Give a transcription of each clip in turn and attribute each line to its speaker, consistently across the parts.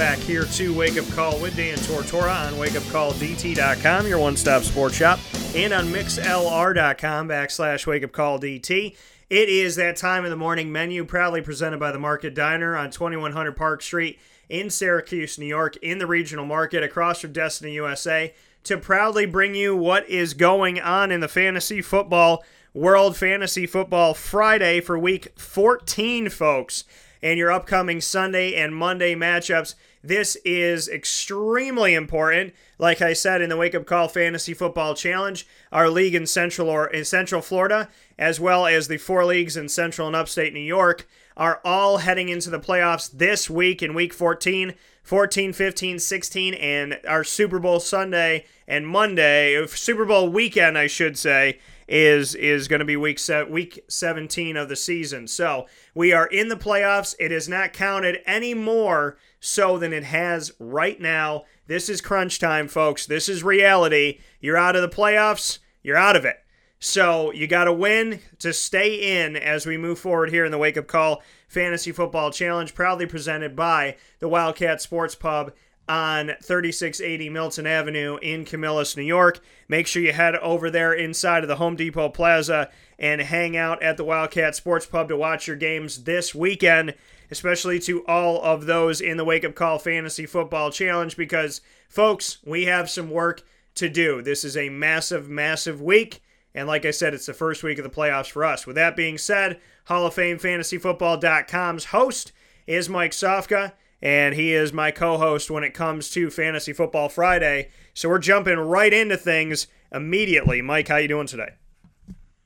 Speaker 1: back here to Wake Up Call with Dan Tortora on wakeupcalldt.com, your one stop sports shop, and on mixlr.com backslash wakeupcalldt. It is that time of the morning menu, proudly presented by the Market Diner on 2100 Park Street in Syracuse, New York, in the regional market across from Destiny USA, to proudly bring you what is going on in the fantasy football world, Fantasy Football Friday for week 14, folks and your upcoming Sunday and Monday matchups. This is extremely important. Like I said in the Wake Up Call Fantasy Football Challenge, our league in Central or in Central Florida, as well as the four leagues in Central and Upstate New York, are all heading into the playoffs this week in Week 14, 14, 15, 16, and our Super Bowl Sunday and Monday, Super Bowl weekend, I should say, is is going to be week se- week 17 of the season. So we are in the playoffs. It is not counted any more so than it has right now. This is crunch time, folks. This is reality. You're out of the playoffs. You're out of it. So you got to win to stay in as we move forward here in the Wake Up Call Fantasy Football Challenge, proudly presented by the Wildcat Sports Pub on 3680 Milton Avenue in Camillus, New York. Make sure you head over there inside of the Home Depot Plaza and hang out at the Wildcat Sports Pub to watch your games this weekend, especially to all of those in the Wake Up Call Fantasy Football Challenge, because, folks, we have some work to do. This is a massive, massive week. And like I said, it's the first week of the playoffs for us. With that being said, Hall of Fame FantasyFootball.com's host is Mike Sofka and he is my co-host when it comes to Fantasy Football Friday. So we're jumping right into things immediately. Mike, how you doing today?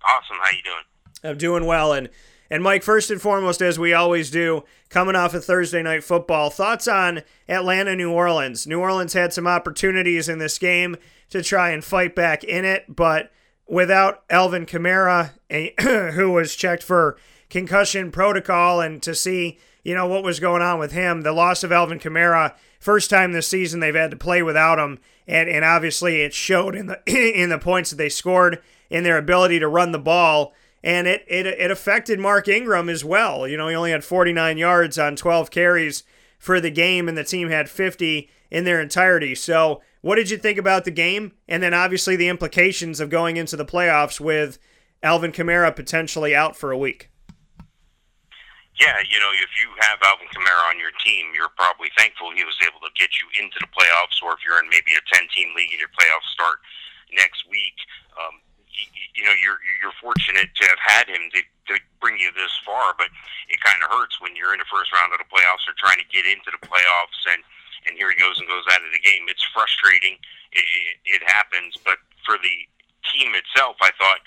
Speaker 2: Awesome. How you doing?
Speaker 1: I'm doing well, and and Mike, first and foremost, as we always do, coming off of Thursday night football, thoughts on Atlanta, New Orleans. New Orleans had some opportunities in this game to try and fight back in it, but without Alvin Kamara, eh, who was checked for concussion protocol, and to see you know, what was going on with him. The loss of Alvin Kamara, first time this season they've had to play without him, and, and obviously it showed in the in the points that they scored, in their ability to run the ball, and it, it it affected Mark Ingram as well. You know, he only had 49 yards on 12 carries for the game, and the team had 50 in their entirety. So, what did you think about the game? And then obviously the implications of going into the playoffs with Alvin Kamara potentially out for a week
Speaker 2: yeah, you know, if you have Alvin Kamara on your team, you're probably thankful he was able to get you into the playoffs. Or if you're in maybe a 10-team league and your playoffs start next week, um, you, you know, you're you're fortunate to have had him to, to bring you this far. But it kind of hurts when you're in the first round of the playoffs or trying to get into the playoffs, and and here he goes and goes out of the game. It's frustrating. It, it, it happens, but for the team itself, I thought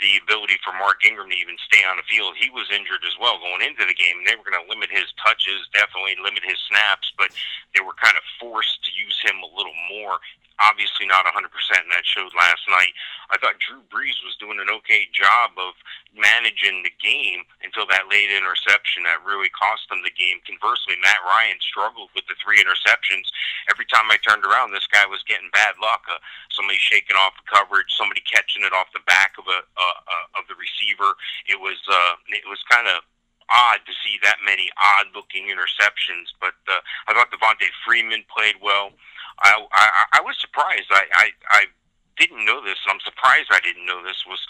Speaker 2: the ability for Mark Ingram to even stay on the field. He was injured as well going into the game. They were going to limit his touches, definitely limit his snaps, but they were kind of forced to use him a little more obviously not 100%, and that showed last night. I thought Drew Brees was doing an okay job of managing the game until that late interception that really cost them the game. Conversely, Matt Ryan struggled with the three interceptions. Every time I turned around, this guy was getting bad luck. Uh, somebody shaking off the coverage, somebody catching it off the back of a uh, uh, of the receiver. It was uh, it was kind of odd to see that many odd looking interceptions, but uh, I thought Devonta Freeman played well. I, I, was surprised. I, I, I didn't know this, and I'm surprised I didn't know this. Was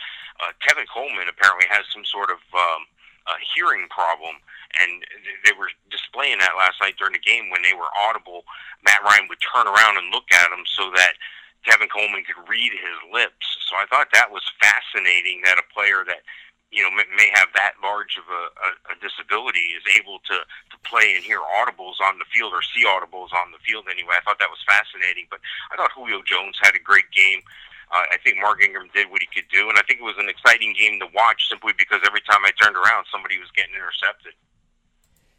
Speaker 2: uh, Tevin Coleman apparently has some sort of um, uh, hearing problem, and they were displaying that last night during the game when they were audible. Matt Ryan would turn around and look at him so that Tevin Coleman could read his lips. So I thought that was fascinating that a player that you know may have that large of a, a, a disability is able to to play and hear audibles on the field or see audibles on the field anyway. I thought that was fascinating. But I thought Julio Jones had a great game. Uh, I think Mark Ingram did what he could do, and I think it was an exciting game to watch simply because every time I turned around, somebody was getting intercepted.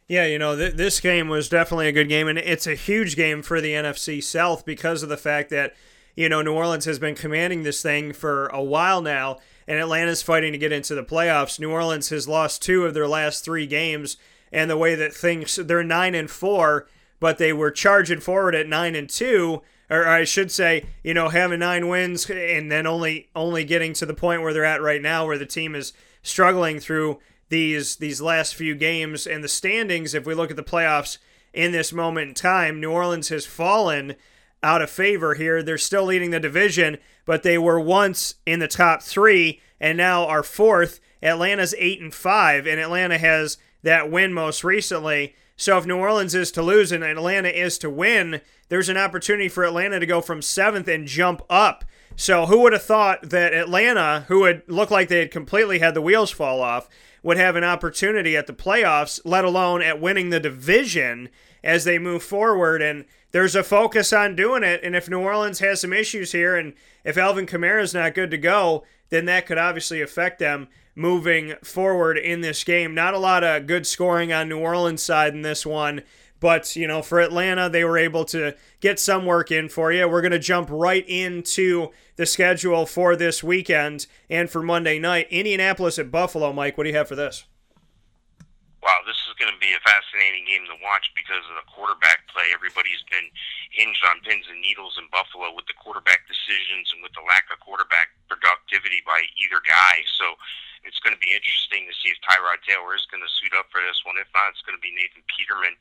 Speaker 1: Yeah, you know, th- this game was definitely a good game, and it's a huge game for the NFC South because of the fact that, you know, New Orleans has been commanding this thing for a while now and Atlanta's fighting to get into the playoffs. New Orleans has lost two of their last three games, and the way that things they're nine and four, but they were charging forward at nine and two, or I should say, you know, having nine wins and then only only getting to the point where they're at right now, where the team is struggling through these these last few games and the standings. If we look at the playoffs in this moment in time. New Orleans has fallen out of favor here. They're still leading the division, but they were once in the top three and now are fourth. Atlanta's eight and five, and Atlanta has that win most recently. So if New Orleans is to lose and Atlanta is to win, there's an opportunity for Atlanta to go from seventh and jump up. So who would have thought that Atlanta, who had looked like they had completely had the wheels fall off, would have an opportunity at the playoffs, let alone at winning the division as they move forward. And there's a focus on doing it. And if New Orleans has some issues here, and if Alvin Kamara is not good to go, then that could obviously affect them moving forward in this game. Not a lot of good scoring on New Orleans' side in this one. But, you know, for Atlanta, they were able to get some work in for you. We're going to jump right into the schedule for this weekend and for Monday night. Indianapolis at Buffalo. Mike, what do you have for this?
Speaker 2: Wow, this is going to be a fascinating game to watch because of the quarterback play. Everybody's been hinged on pins and needles in Buffalo with the quarterback decisions and with the lack of quarterback productivity by either guy. So it's going to be interesting to see if Tyrod Taylor is going to suit up for this one. If not, it's going to be Nathan Peterman.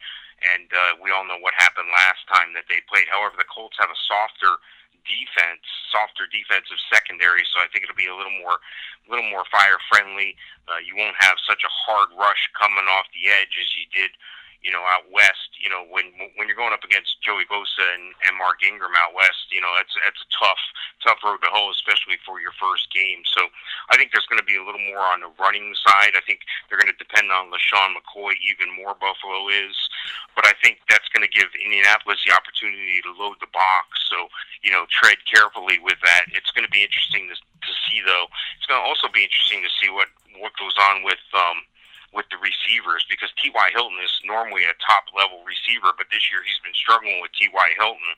Speaker 2: And uh, we all know what happened last time that they played. However, the Colts have a softer defense, softer defensive secondary. So I think it'll be a little more, a little more fire friendly. Uh, you won't have such a hard rush coming off the edge as you did you know, out west, you know, when when you're going up against Joey Bosa and, and Mark Ingram out west, you know, that's that's a tough tough road to hoe, especially for your first game. So I think there's going to be a little more on the running side. I think they're going to depend on LeSean McCoy even more. Buffalo is, but I think that's going to give Indianapolis the opportunity to load the box. So you know, tread carefully with that. It's going to be interesting to, to see, though. It's going to also be interesting to see what what goes on with. um with the receivers because T.Y. Hilton is normally a top level receiver, but this year he's been struggling with T.Y. Hilton.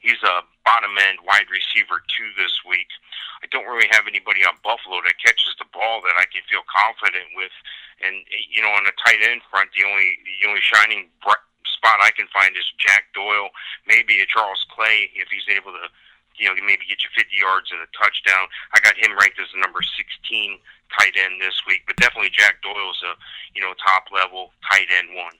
Speaker 2: He's a bottom end wide receiver two this week. I don't really have anybody on Buffalo that catches the ball that I can feel confident with. And you know, on the tight end front, the only the only shining spot I can find is Jack Doyle, maybe a Charles Clay if he's able to you know, maybe get you 50 yards and a touchdown. I got him ranked as the number 16 tight end this week, but definitely Jack Doyle's a, you know, top level tight end one.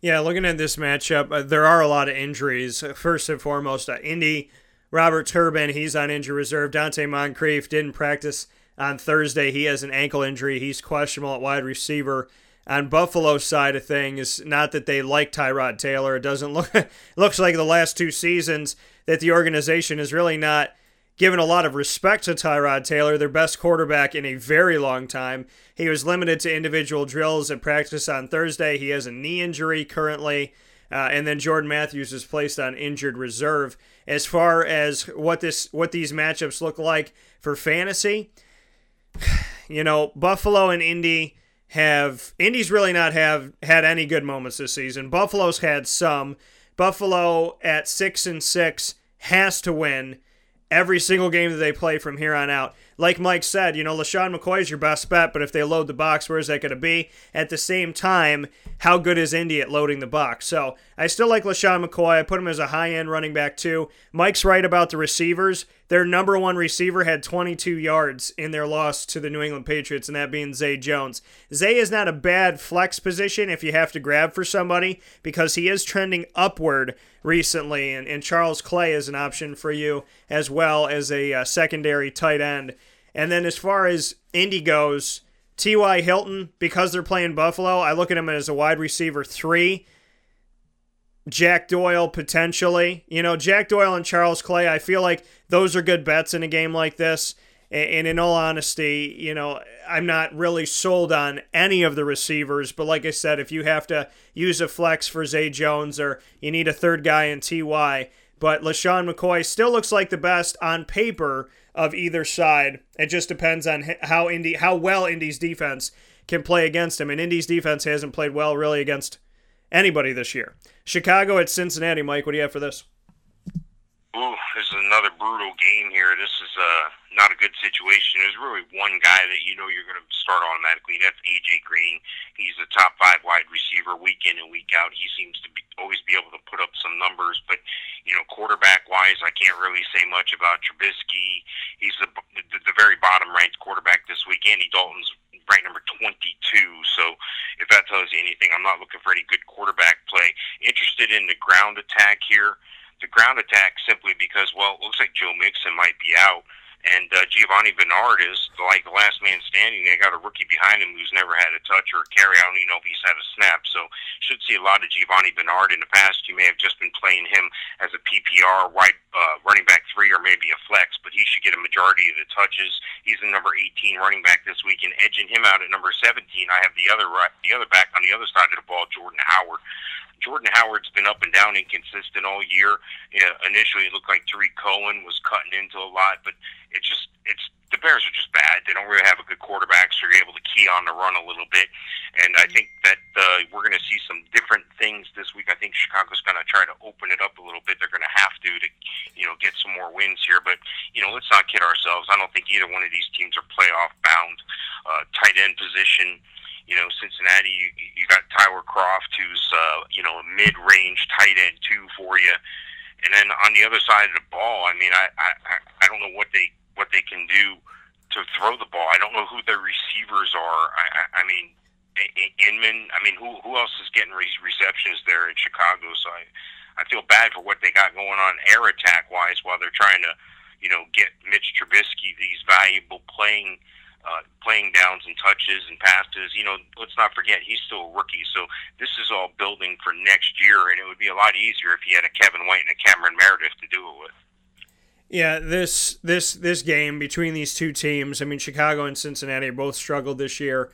Speaker 1: Yeah, looking at this matchup, uh, there are a lot of injuries. First and foremost, uh, Indy, Robert Turbin, he's on injury reserve. Donte Moncrief didn't practice on Thursday. He has an ankle injury. He's questionable at wide receiver. On Buffalo's side of things, not that they like Tyrod Taylor. It doesn't look looks like the last two seasons that the organization is really not given a lot of respect to Tyrod Taylor, their best quarterback in a very long time. He was limited to individual drills at practice on Thursday. He has a knee injury currently. Uh, and then Jordan Matthews is placed on injured reserve. As far as what this what these matchups look like for fantasy, you know, Buffalo and Indy have Indy's really not have had any good moments this season. Buffalo's had some. Buffalo at six and six has to win every single game that they play from here on out. Like Mike said, you know, LeSean McCoy is your best bet, but if they load the box, where is that going to be? At the same time, how good is Indy at loading the box? So I still like LeSean McCoy. I put him as a high end running back, too. Mike's right about the receivers. Their number one receiver had 22 yards in their loss to the New England Patriots, and that being Zay Jones. Zay is not a bad flex position if you have to grab for somebody because he is trending upward recently, and, and Charles Clay is an option for you as well as a uh, secondary tight end. And then as far as Indy goes, T.Y. Hilton, because they're playing Buffalo, I look at him as a wide receiver three. Jack Doyle potentially. You know, Jack Doyle and Charles Clay, I feel like those are good bets in a game like this. And in all honesty, you know, I'm not really sold on any of the receivers. But like I said, if you have to use a flex for Zay Jones or you need a third guy in TY, but LeSean McCoy still looks like the best on paper of either side. It just depends on how Indy, how well Indy's defense can play against him. And Indy's defense hasn't played well really against anybody this year. Chicago at Cincinnati. Mike, what do you have for this?
Speaker 2: Ooh, this is another brutal game here. This is uh, not a good situation. There's really one guy that you know you're going to start automatically. That's AJ Green. He's a top five wide receiver week in and week out. He seems to be, always be able to put up some numbers. But you know, quarterback wise, I can't really say much about Trubisky. He's the the, the very bottom ranked quarterback this week. Andy Dalton's ranked number 22. So if that tells you anything. I'm not looking for any good quarterback play. Interested in the ground attack here. The ground attack simply because, well, it looks like Joe Mixon might be out. And uh, Giovani Bernard is like the last man standing. They got a rookie behind him who's never had a touch or a carry. I don't even know if he's had a snap. So should see a lot of Giovani Bernard in the past. You may have just been playing him as a PPR wide uh, running back three or maybe a flex, but he should get a majority of the touches. He's the number 18 running back this week, and edging him out at number 17, I have the other the other back on the other side of the ball, Jordan Howard. Jordan Howard's been up and down, inconsistent all year. You know, initially, it looked like Tarik Cohen was cutting into a lot, but it's just it's the Bears are just bad. They don't really have a good quarterback, so you're able to key on the run a little bit. And I think that uh, we're going to see some different things this week. I think Chicago's going to try to open it up a little bit. They're going to have to to you know get some more wins here. But you know, let's not kid ourselves. I don't think either one of these teams are playoff bound. Uh, tight end position you know, Cincinnati, you, you got Tyler Kroft, who's, uh, you know, a mid range tight end, too, for you. And then on the other side of the ball, I mean, I, I, I don't know what they what they can do to throw the ball. I don't know who their receivers are. I, I, I mean, Inman. I mean, who who else is getting re- receptions there in Chicago? So I, I feel bad for what they got going on air attack wise while they're trying to, you know, get Mitch Trubisky these valuable playing uh, playing downs and touches and passes. You know, let's not forget he's still a rookie, so this is all building for next year, and it would be a lot easier if he had a Kevin White and a Cameron Meredith to do it with.
Speaker 1: Yeah, this this this game between these two teams. I mean, Chicago and Cincinnati both struggled this year.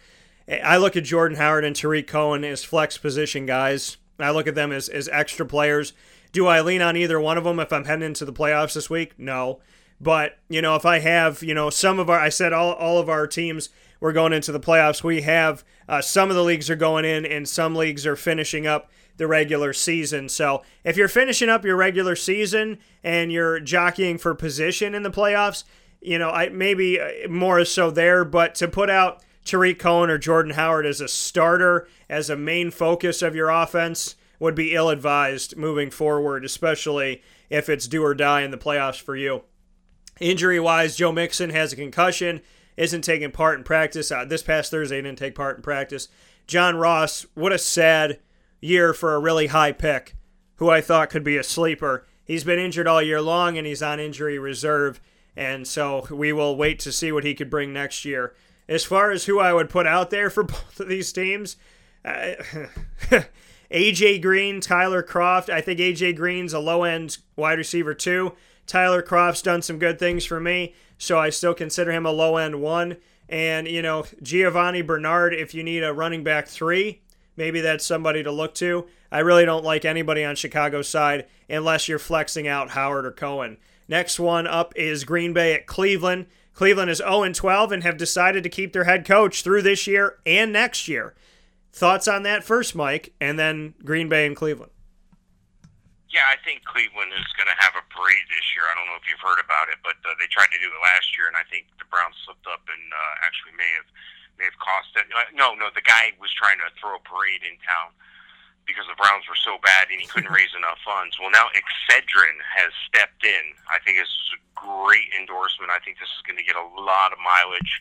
Speaker 1: I look at Jordan Howard and Tarik Cohen as flex position guys. I look at them as, as extra players. Do I lean on either one of them if I'm heading into the playoffs this week? No. But, you know, if I have, you know, some of our, I said all, all of our teams were going into the playoffs. We have uh, some of the leagues are going in and some leagues are finishing up the regular season. So if you're finishing up your regular season and you're jockeying for position in the playoffs, you know, I maybe uh, more so there, but to put out Tarik Cohen or Jordan Howard as a starter, as a main focus of your offense, would be ill advised moving forward, especially if it's do or die in the playoffs for you. Injury wise, Joe Mixon has a concussion, isn't taking part in practice. Uh, this past Thursday, didn't take part in practice. John Ross, what a sad year for a really high pick, who I thought could be a sleeper. He's been injured all year long and he's on injury reserve, and so we will wait to see what he could bring next year. As far as who I would put out there for both of these teams, uh, AJ Green, Tyler Kroft. I think AJ Green's a low end wide receiver too. Tyler Kroft's done some good things for me, so I still consider him a low end one. And, you know, Giovani Bernard, if you need a running back three, maybe that's somebody to look to. I really don't like anybody on Chicago's side unless you're flexing out Howard or Cohen. Next one up is Green Bay at Cleveland. Cleveland is 0 12 and have decided to keep their head coach through this year and next year. Thoughts on that first, Mike, and then Green Bay and Cleveland.
Speaker 2: Yeah, I think Cleveland is going to have a parade this year. I don't know if you've heard about it, but uh, they tried to do it last year, and I think the Browns slipped up and uh, actually may have may have. Uh, no, no, the guy was trying to throw a parade in town because the Browns were so bad and he couldn't raise enough funds. Well, now Excedrin has stepped in. I think this is a great endorsement. I think this is going to get a lot of mileage.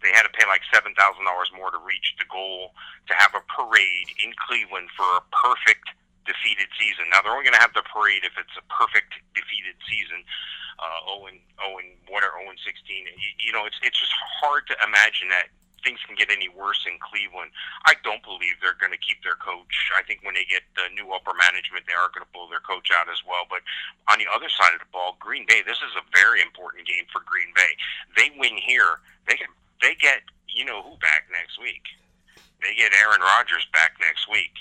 Speaker 2: They had to pay like seven thousand dollars more to reach the goal to have a parade in Cleveland for a perfect defeated season. Now they're only going to have the parade if it's a perfect defeated season. Uh, Owen, Owen, whatever, Owen 16. You, you know, it's it's just hard to imagine that things can get any worse in Cleveland. I don't believe they're going to keep their coach. I think when they get the new upper management, they are going to pull their coach out as well. But on the other side of the ball, Green Bay, this is a very important game for Green Bay. They win here, they get they get you know who back next week. They get Aaron Rodgers back next week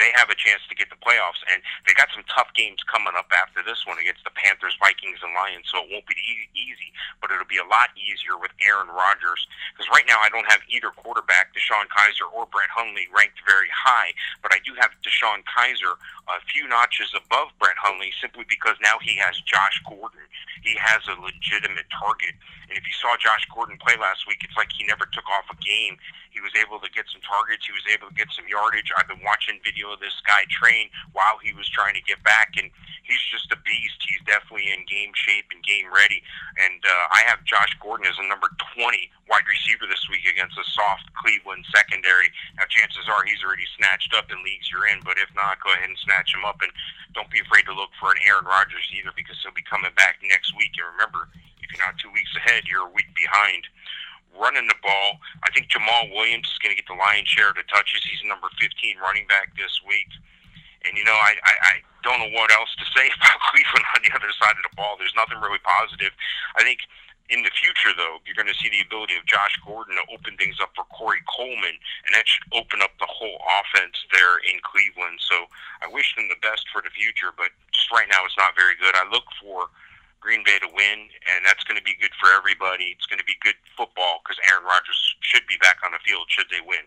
Speaker 2: they have a chance to get the playoffs. And they got some tough games coming up after this one against the Panthers, Vikings, and Lions. So it won't be easy, but it'll be a lot easier with Aaron Rodgers. Because right now I don't have either quarterback, DeShone Kizer or Brett Hundley, ranked very high. But I do have DeShone Kizer a few notches above Brett Hundley simply because now he has Josh Gordon. He has a legitimate target. And if you saw Josh Gordon play last week, it's like he never took off a game. He was able to get some targets. He was able to get some yardage. I've been watching video of this guy train while he was trying to get back, and he's just a beast. He's definitely in game shape and game ready. And uh, I have Josh Gordon as a number 20 wide receiver this week against a soft Cleveland secondary. Now, chances are he's already snatched up in leagues you're in, but if not, go ahead and snatch him up. And don't be afraid to look for an Aaron Rodgers either because he'll be coming back next week. And remember, if you're not two weeks ahead, you're a week behind running the ball. I think Jamaal Williams is going to get the lion's share of the touches. He's number 15 running back this week. And, you know, I, I, I don't know what else to say about Cleveland on the other side of the ball. There's nothing really positive. I think in the future, though, you're going to see the ability of Josh Gordon to open things up for Corey Coleman, and that should open up the whole offense there in Cleveland. So I wish them the best for the future, but just right now, it's not very good. I look for Green Bay to win, and that's going to be good for everybody. It's going to be good football because Aaron Rodgers should be back on the field should they win.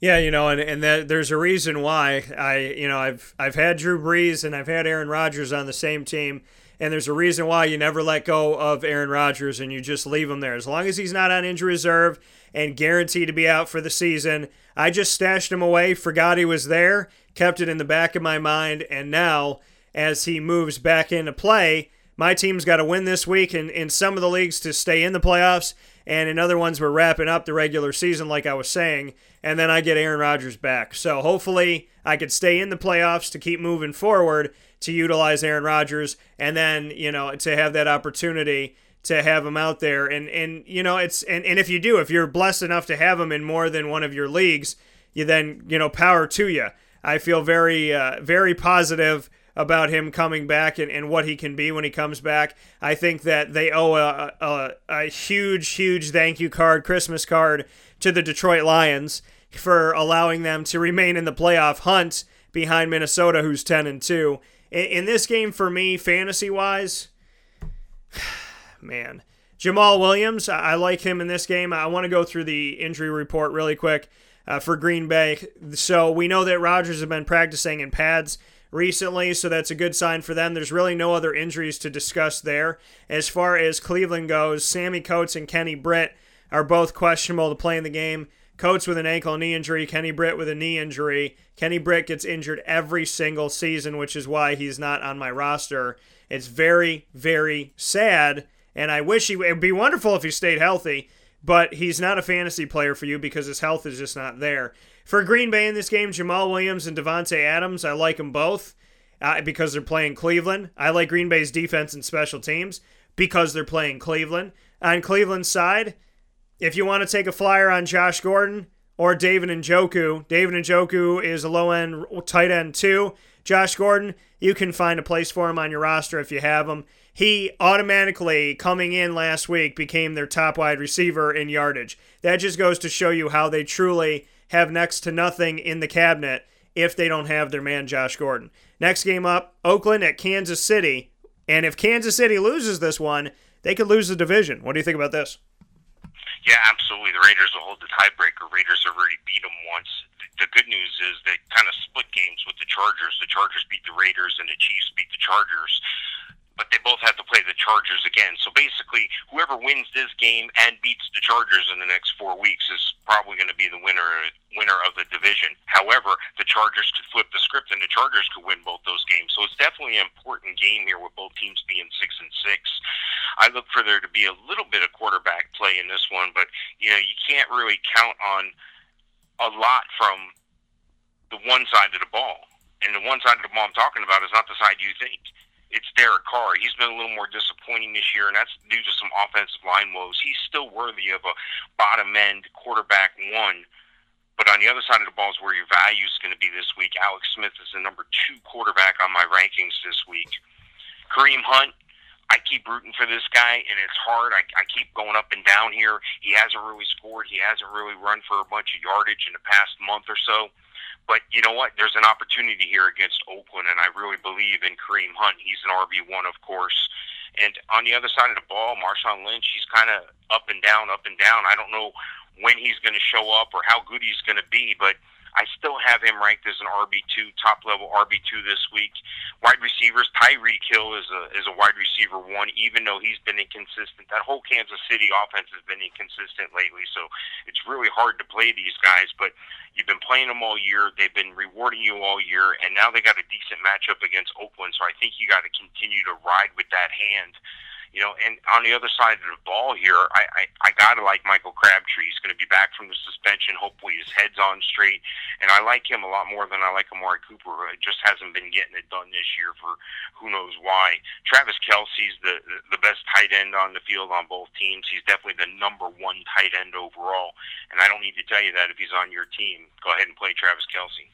Speaker 1: Yeah, you know, and and that, there's a reason why I, you know, I've I've had Drew Brees and I've had Aaron Rodgers on the same team, and there's a reason why you never let go of Aaron Rodgers and you just leave him there as long as he's not on injury reserve and guaranteed to be out for the season. I just stashed him away, forgot he was there, kept it in the back of my mind, and now as he moves back into play my team's got to win this week in, in some of the leagues to stay in the playoffs, and in other ones, we're wrapping up the regular season, like I was saying, and then I get Aaron Rodgers back. So hopefully, I could stay in the playoffs to keep moving forward to utilize Aaron Rodgers, and then, you know, to have that opportunity to have him out there. And, and you know, it's, and, and if you do, if you're blessed enough to have him in more than one of your leagues, you then, you know, power to you. I feel very, uh, very positive about him coming back and, and what he can be when he comes back. I think that they owe a, a, a huge, huge thank you card, Christmas card to the Detroit Lions for allowing them to remain in the playoff hunt behind Minnesota, who's 10 and 2. In, in this game, for me, fantasy wise, man, Jamaal Williams, I, like him in this game. I want to go through the injury report really quick. Uh, for Green Bay. So we know that Rodgers has been practicing in pads recently, so that's a good sign for them. There's really no other injuries to discuss there. As far as Cleveland goes, Sammy Coates and Kenny Britt are both questionable to play in the game. Coates with an ankle knee injury, Kenny Britt with a knee injury. Kenny Britt gets injured every single season, which is why he's not on my roster. It's very, very sad, and I wish he would be wonderful if he stayed healthy, but he's not a fantasy player for you because his health is just not there. For Green Bay in this game, Jamaal Williams and Davante Adams, I like them both uh, because they're playing Cleveland. I like Green Bay's defense and special teams because they're playing Cleveland. On Cleveland's side, if you want to take a flyer on Josh Gordon or David Njoku, David Njoku is a low end tight end too. Josh Gordon, you can find a place for him on your roster if you have him. He automatically, coming in last week, became their top wide receiver in yardage. That just goes to show you how they truly have next to nothing in the cabinet if they don't have their man Josh Gordon. Next game up, Oakland at Kansas City. And if Kansas City loses this one, they could lose the division. What do you think about this?
Speaker 2: Yeah, absolutely. The Raiders will hold the tiebreaker. Raiders have already beat them once. The good news is they kind of split games with the Chargers. The Chargers beat the Raiders, and the Chiefs beat the Chargers but they both have to play the Chargers again. So basically, whoever wins this game and beats the Chargers in the next four weeks is probably going to be the winner winner of the division. However, the Chargers could flip the script, and the Chargers could win both those games. So it's definitely an important game here with both teams being six and six. I look for there to be a little bit of quarterback play in this one, but you know you can't really count on a lot from the one side of the ball. And the one side of the ball I'm talking about is not the side you think it's Derek Carr. He's been a little more disappointing this year, and that's due to some offensive line woes. He's still worthy of a bottom end quarterback one. But on the other side of the ball is where your value is going to be this week. Alex Smith is the number two quarterback on my rankings this week. Kareem Hunt, I keep rooting for this guy, and it's hard. I, I keep going up and down here. He hasn't really scored. He hasn't really run for a bunch of yardage in the past month or so. But you know what? There's an opportunity here against Oakland, and I really believe in Kareem Hunt. He's an RB one, of course. And on the other side of the ball, Marshawn Lynch, he's kind of up and down, up and down. I don't know when he's going to show up or how good he's going to be, but I still have him ranked as an RB2, top level RB2 this week. Wide receivers, Tyreek Hill is a is a wide receiver one, even though he's been inconsistent. That whole Kansas City offense has been inconsistent lately, so it's really hard to play these guys. But you've been playing them all year; they've been rewarding you all year, and now they got a decent matchup against Oakland. So I think you got to continue to ride with that hand you know, and on the other side of the ball here, I, I, I gotta like Michael Crabtree. He's to be back from the suspension. Hopefully, his head's on straight, and I like him a lot more than I like Amari Cooper. It just hasn't been getting it done this year for who knows why. Travis Kelce's the the best tight end on the field on both teams. He's definitely the number one tight end overall, and I don't need to tell you that if he's on your team. Go ahead and play Travis Kelce.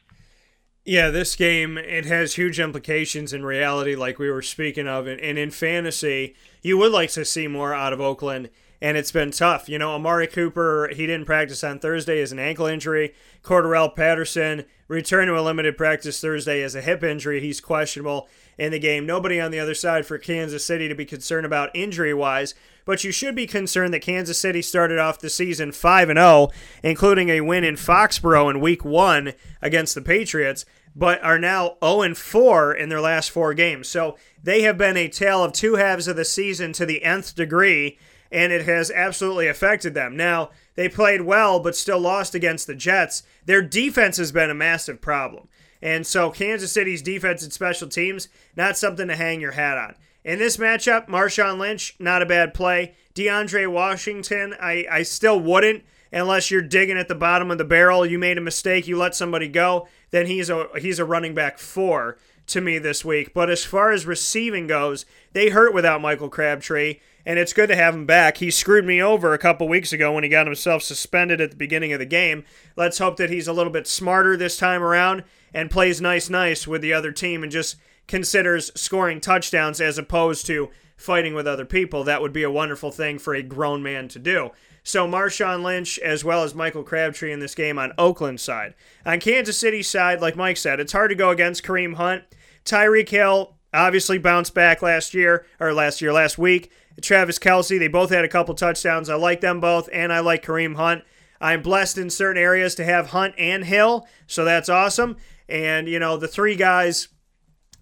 Speaker 1: Yeah, this game it has huge implications in reality, like we were speaking of, and in fantasy, you would like to see more out of Oakland, and it's been tough. You know, Amari Cooper he didn't practice on Thursday as an ankle injury. Cordarrelle Patterson returned to a limited practice Thursday as a hip injury. He's questionable in the game. Nobody on the other side for Kansas City to be concerned about injury wise, but you should be concerned that Kansas City started off the season 5 and 0, including a win in Foxborough in week 1 against the Patriots but are now 0 4 in their last four games. So they have been a tale of two halves of the season to the nth degree, and it has absolutely affected them. Now, they played well, but still lost against the Jets. Their defense has been a massive problem. And so Kansas City's defense and special teams, not something to hang your hat on. In this matchup, Marshawn Lynch, not a bad play. DeAndre Washington, I, I still wouldn't unless you're digging at the bottom of the barrel. You made a mistake, you let somebody go, then he's a he's a running back four to me this week. But as far as receiving goes, they hurt without Michael Crabtree, and it's good to have him back. He screwed me over a couple weeks ago when he got himself suspended at the beginning of the game. Let's hope that he's a little bit smarter this time around and plays nice nice with the other team and just considers scoring touchdowns as opposed to fighting with other people. That would be a wonderful thing for a grown man to do. So Marshawn Lynch as well as Michael Crabtree in this game on Oakland side. On Kansas City side, like Mike said, it's hard to go against Kareem Hunt. Tyreek Hill obviously bounced back last year or last year, last week. Travis Kelce, they both had a couple touchdowns. I like them both, and I like Kareem Hunt. I'm blessed in certain areas to have Hunt and Hill, so that's awesome. And, you know, the three guys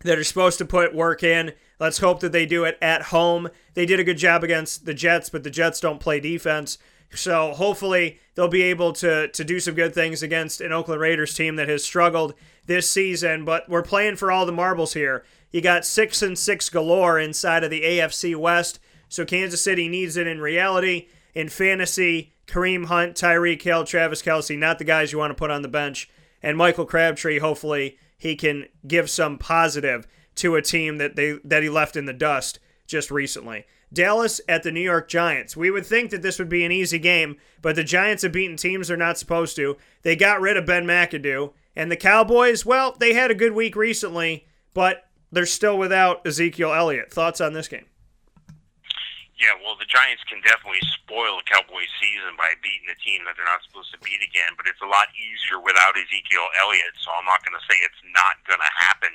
Speaker 1: that are supposed to put work in, let's hope that they do it at home. They did a good job against the Jets, but the Jets don't play defense. So hopefully they'll be able to to do some good things against an Oakland Raiders team that has struggled this season. But we're playing for all the marbles here. You got six and six galore inside of the AFC West. So Kansas City needs it in reality. In fantasy, Kareem Hunt, Tyreek Hill, Travis Kelce, not the guys you want to put on the bench. And Michael Crabtree, hopefully he can give some positive to a team that they that he left in the dust just recently. Dallas at the New York Giants. We would think that this would be an easy game, but the Giants have beaten teams they're not supposed to. They got rid of Ben McAdoo. And the Cowboys, well, they had a good week recently, but they're still without Ezekiel Elliott. Thoughts on this game?
Speaker 2: Yeah, well, the Giants can definitely spoil a Cowboys' season by beating a team that they're not supposed to beat again, but it's a lot easier without Ezekiel Elliott, so I'm not going to say it's not going to happen.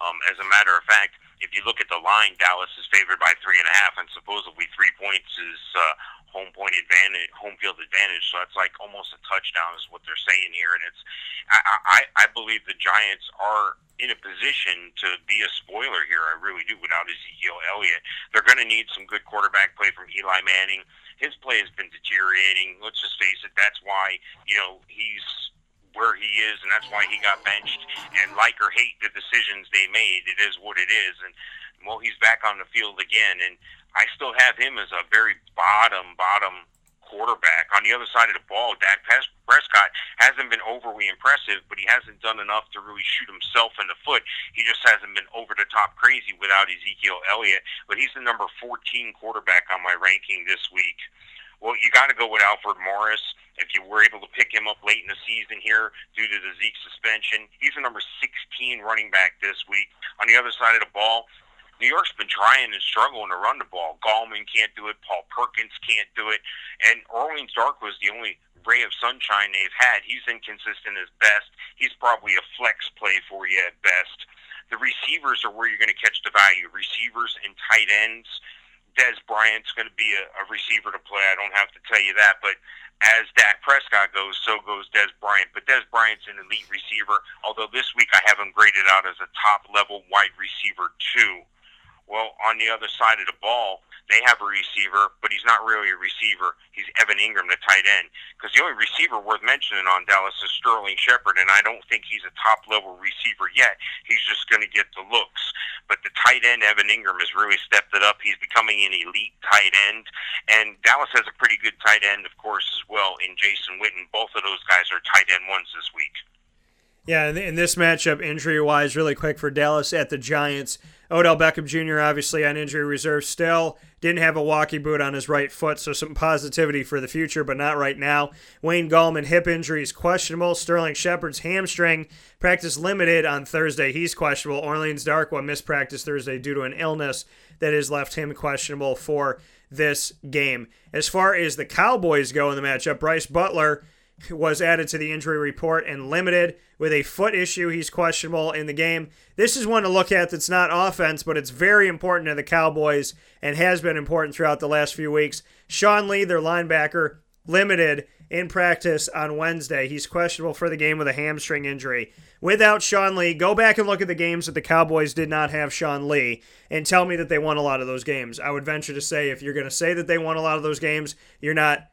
Speaker 2: Um, as a matter of fact, if you look at line, Dallas is favored by three and a half, and supposedly three points is uh, home point advantage, home field advantage. So it's like almost a touchdown is what they're saying here, and it's I, I, I believe the Giants are in a position to be a spoiler here. I really do. Without Ezekiel Elliott, they're going to need some good quarterback play from Eli Manning. His play has been deteriorating. Let's just face it. That's why you know he's where he is, and that's why he got benched. And like or hate the decisions they made, it is what it is. And well, he's back on the field again, and I still have him as a very bottom bottom quarterback. On the other side of the ball, Dak Prescott hasn't been overly impressive, but he hasn't done enough to really shoot himself in the foot. He just hasn't been over the top crazy without Ezekiel Elliott. But he's the number 14 quarterback on my ranking this week. Well, you got to go with Alfred Morris. If you were able to pick him up late in the season here due to the Zeke suspension, he's the number 16 running back this week. On the other side of the ball, New York's been trying and struggling to run the ball. Gallman can't do it. Paul Perkins can't do it. And Orleans Dark was the only ray of sunshine they've had. He's inconsistent at best. He's probably a flex play for you at best. The receivers are where you're going to catch the value. Receivers and tight ends Dez Bryant's going to be a, a receiver to play. I don't have to tell you that, but as Dak Prescott goes, so goes Dez Bryant. But Dez Bryant's an elite receiver, although this week I have him graded out as a top level wide receiver too. Well, on the other side of the ball, they have a receiver, but he's not really a receiver. He's Evan Engram, the tight end. Because the only receiver worth mentioning on Dallas is Sterling Shepard, and I don't think he's a top level receiver yet. He's just going to get the looks. But the tight end, Evan Engram, has really stepped it up. He's becoming an elite tight end. And Dallas has a pretty good tight end, of course, as well, in Jason Witten. Both of those guys are tight end ones this week.
Speaker 1: Yeah, in this matchup, injury wise, really quick for Dallas at the Giants. Odell Beckham Jr., obviously on injury reserve still. Didn't have a walking boot on his right foot, so some positivity for the future, but not right now. Wayne Gallman, hip injury is questionable. Sterling Shepard's hamstring, practice limited on Thursday. He's questionable. Orleans Darkwa missed practice Thursday due to an illness that has left him questionable for this game. As far as the Cowboys go in the matchup, Brice Butler was added to the injury report and limited with a foot issue. He's questionable in the game. This is one to look at that's not offense, but it's very important to the Cowboys and has been important throughout the last few weeks. Sean Lee, their linebacker, limited in practice on Wednesday. He's questionable for the game with a hamstring injury. Without Sean Lee, go back and look at the games that the Cowboys did not have Sean Lee and tell me that they won a lot of those games. I would venture to say if you're going to say that they won a lot of those games, you're not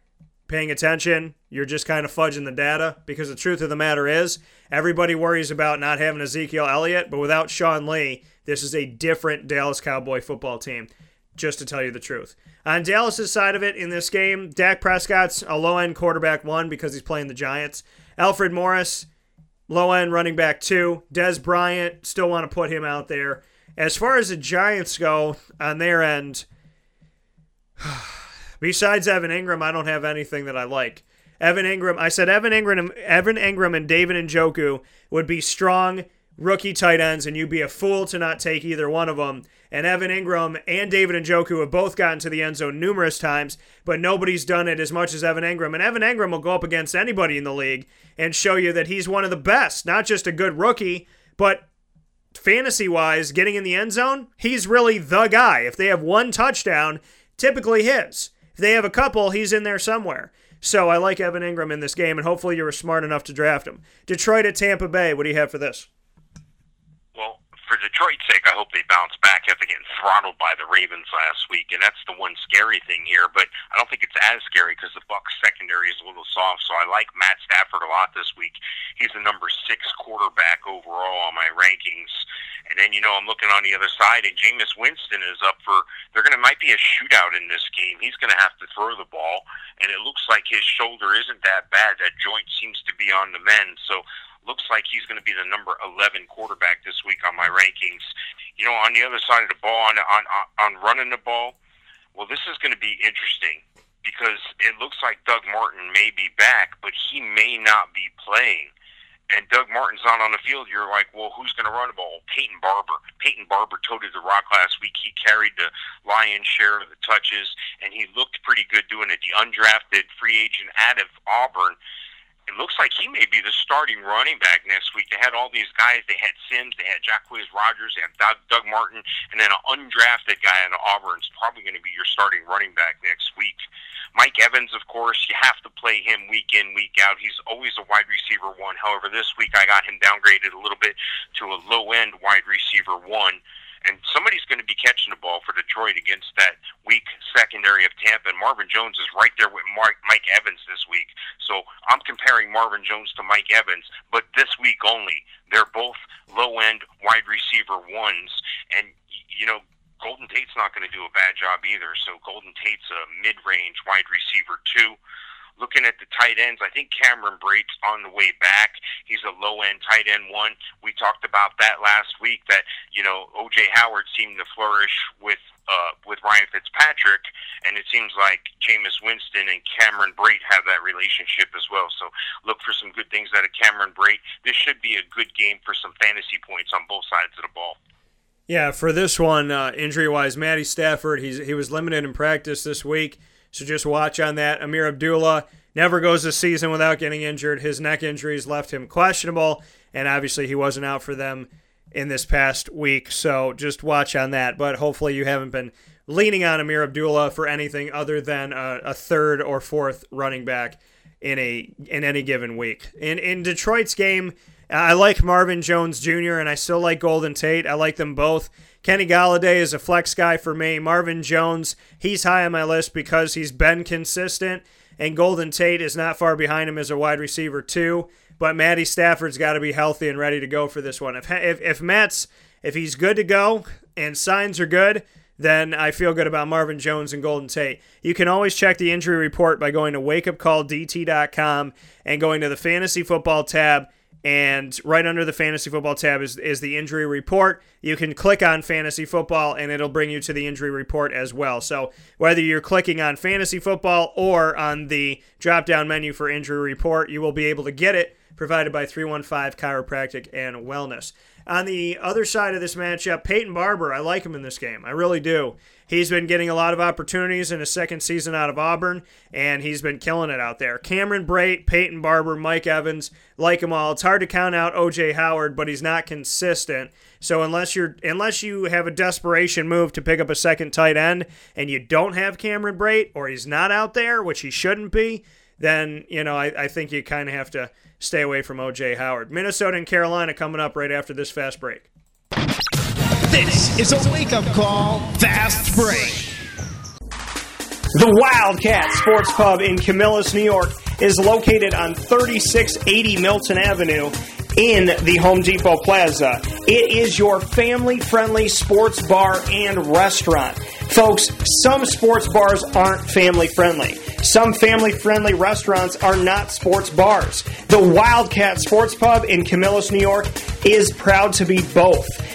Speaker 1: paying attention, you're just kind of fudging the data because the truth of the matter is everybody worries about not having Ezekiel Elliott, but without Sean Lee, this is a different Dallas Cowboy football team, just to tell you the truth. On Dallas's side of it in this game, Dak Prescott's a low end quarterback one because he's playing the Giants. Alfred Morris, low end running back two. Dez Bryant, still want to put him out there. As far as the Giants go on their end, Besides Evan Ingram, I don't have anything that I like. Evan Ingram, I said Evan Ingram, Evan Engram and David Njoku would be strong rookie tight ends, and you'd be a fool to not take either one of them. And Evan Ingram and David Njoku have both gotten to the end zone numerous times, but nobody's done it as much as Evan Ingram. And Evan Ingram will go up against anybody in the league and show you that he's one of the best, not just a good rookie, but fantasy wise, getting in the end zone, he's really the guy. If they have one touchdown, typically his. If they have a couple, he's in there somewhere. So I like Evan Ingram in this game, and hopefully you were smart enough to draft him. Detroit at Tampa Bay. What do you have for this?
Speaker 2: For Detroit's sake, I hope they bounce back after getting throttled by the Ravens last week, and that's the one scary thing here. But I don't think it's as scary because the Bucs secondary is a little soft. So I like Matt Stafford a lot this week. He's the number six quarterback overall on my rankings. And then you know I'm looking on the other side, and Jameis Winston is up for. They're gonna might be a shootout in this game. He's gonna have to throw the ball, and it looks like his shoulder isn't that bad. That joint seems to be on the mend. So looks like he's going to be the number 11 quarterback this week on my rankings. You know, on the other side of the ball, on on on running the ball, well, this is going to be interesting because it looks like Doug Martin may be back, but he may not be playing and Doug Martin's not on the field, you're like, well, who's going to run the ball? Peyton Barber. Peyton Barber toted the rock last week. He carried the lion's share of the touches, and he looked pretty good doing it. The undrafted free agent out of Auburn it looks like he may be the starting running back next week. They had all these guys. They had Sims, they had Jacquizz Rodgers, they had Doug, Doug Martin, and then an undrafted guy in Auburn is probably going to be your starting running back next week. Mike Evans, of course, you have to play him week in, week out. He's always a wide receiver one. However, this week I got him downgraded a little bit to a low end wide receiver one. And somebody's going to be catching the ball for Detroit against that weak secondary of Tampa. And Marvin Jones is right there with Mark, Mike Evans this week. So I'm comparing Marvin Jones to Mike Evans, but this week only. They're both low end wide receiver ones. And, you know, Golden Tate's not going to do a bad job either. So Golden Tate's a mid-range wide receiver too. Looking at the tight ends, I think Cameron Brate's on the way back. He's a low-end tight end one. We talked about that last week. That you know, OJ Howard seemed to flourish with uh, with Ryan Fitzpatrick, and it seems like Jameis Winston and Cameron Brate have that relationship as well. So look for some good things out of Cameron Brate. This should be a good game for some fantasy points on both sides of the ball.
Speaker 1: Yeah, for this one, uh, injury wise, Matty Stafford, he's he was limited in practice this week, so just watch on that. Ameer Abdullah never goes a season without getting injured. His neck injuries left him questionable, and obviously he wasn't out for them in this past week. So just watch on that. But hopefully you haven't been leaning on Ameer Abdullah for anything other than a, a third or fourth running back in a in any given week. In in Detroit's game, I like Marvin Jones Jr. and I still like Golden Tate. I like them both. Kenny Golladay is a flex guy for me. Marvin Jones, he's high on my list because he's been consistent, and Golden Tate is not far behind him as a wide receiver too. But Matty Stafford's got to be healthy and ready to go for this one. If if if Matt's if he's good to go and signs are good, then I feel good about Marvin Jones and Golden Tate. You can always check the injury report by going to wakeupcalldt.com and going to the fantasy football tab. And right under the fantasy football tab is, is the injury report. You can click on fantasy football and it'll bring you to the injury report as well. So whether you're clicking on fantasy football or on the drop down menu for injury report, you will be able to get it provided by 315 Chiropractic and Wellness. On the other side of this matchup, Peyton Barber, I like him in this game. I really do. He's been getting a lot of opportunities in his second season out of Auburn, and he's been killing it out there. Cameron Brate, Peyton Barber, Mike Evans, like them all. It's hard to count out OJ Howard, but he's not consistent. So unless you're unless you have a desperation move to pick up a second tight end and you don't have Cameron Brate or he's not out there, which he shouldn't be, then you know I, I think you kind of have to stay away from OJ Howard. Minnesota and Carolina coming up right after this fast break.
Speaker 3: This is a wake up call, fast break.
Speaker 1: The Wildcat Sports Pub in Camillus, New York is located on 3680 Milton Avenue in the Home Depot Plaza. It is your family friendly sports bar and restaurant. Folks, some sports bars aren't family friendly. Some family friendly restaurants are not sports bars. The Wildcat Sports Pub in Camillus, New York is proud to be both.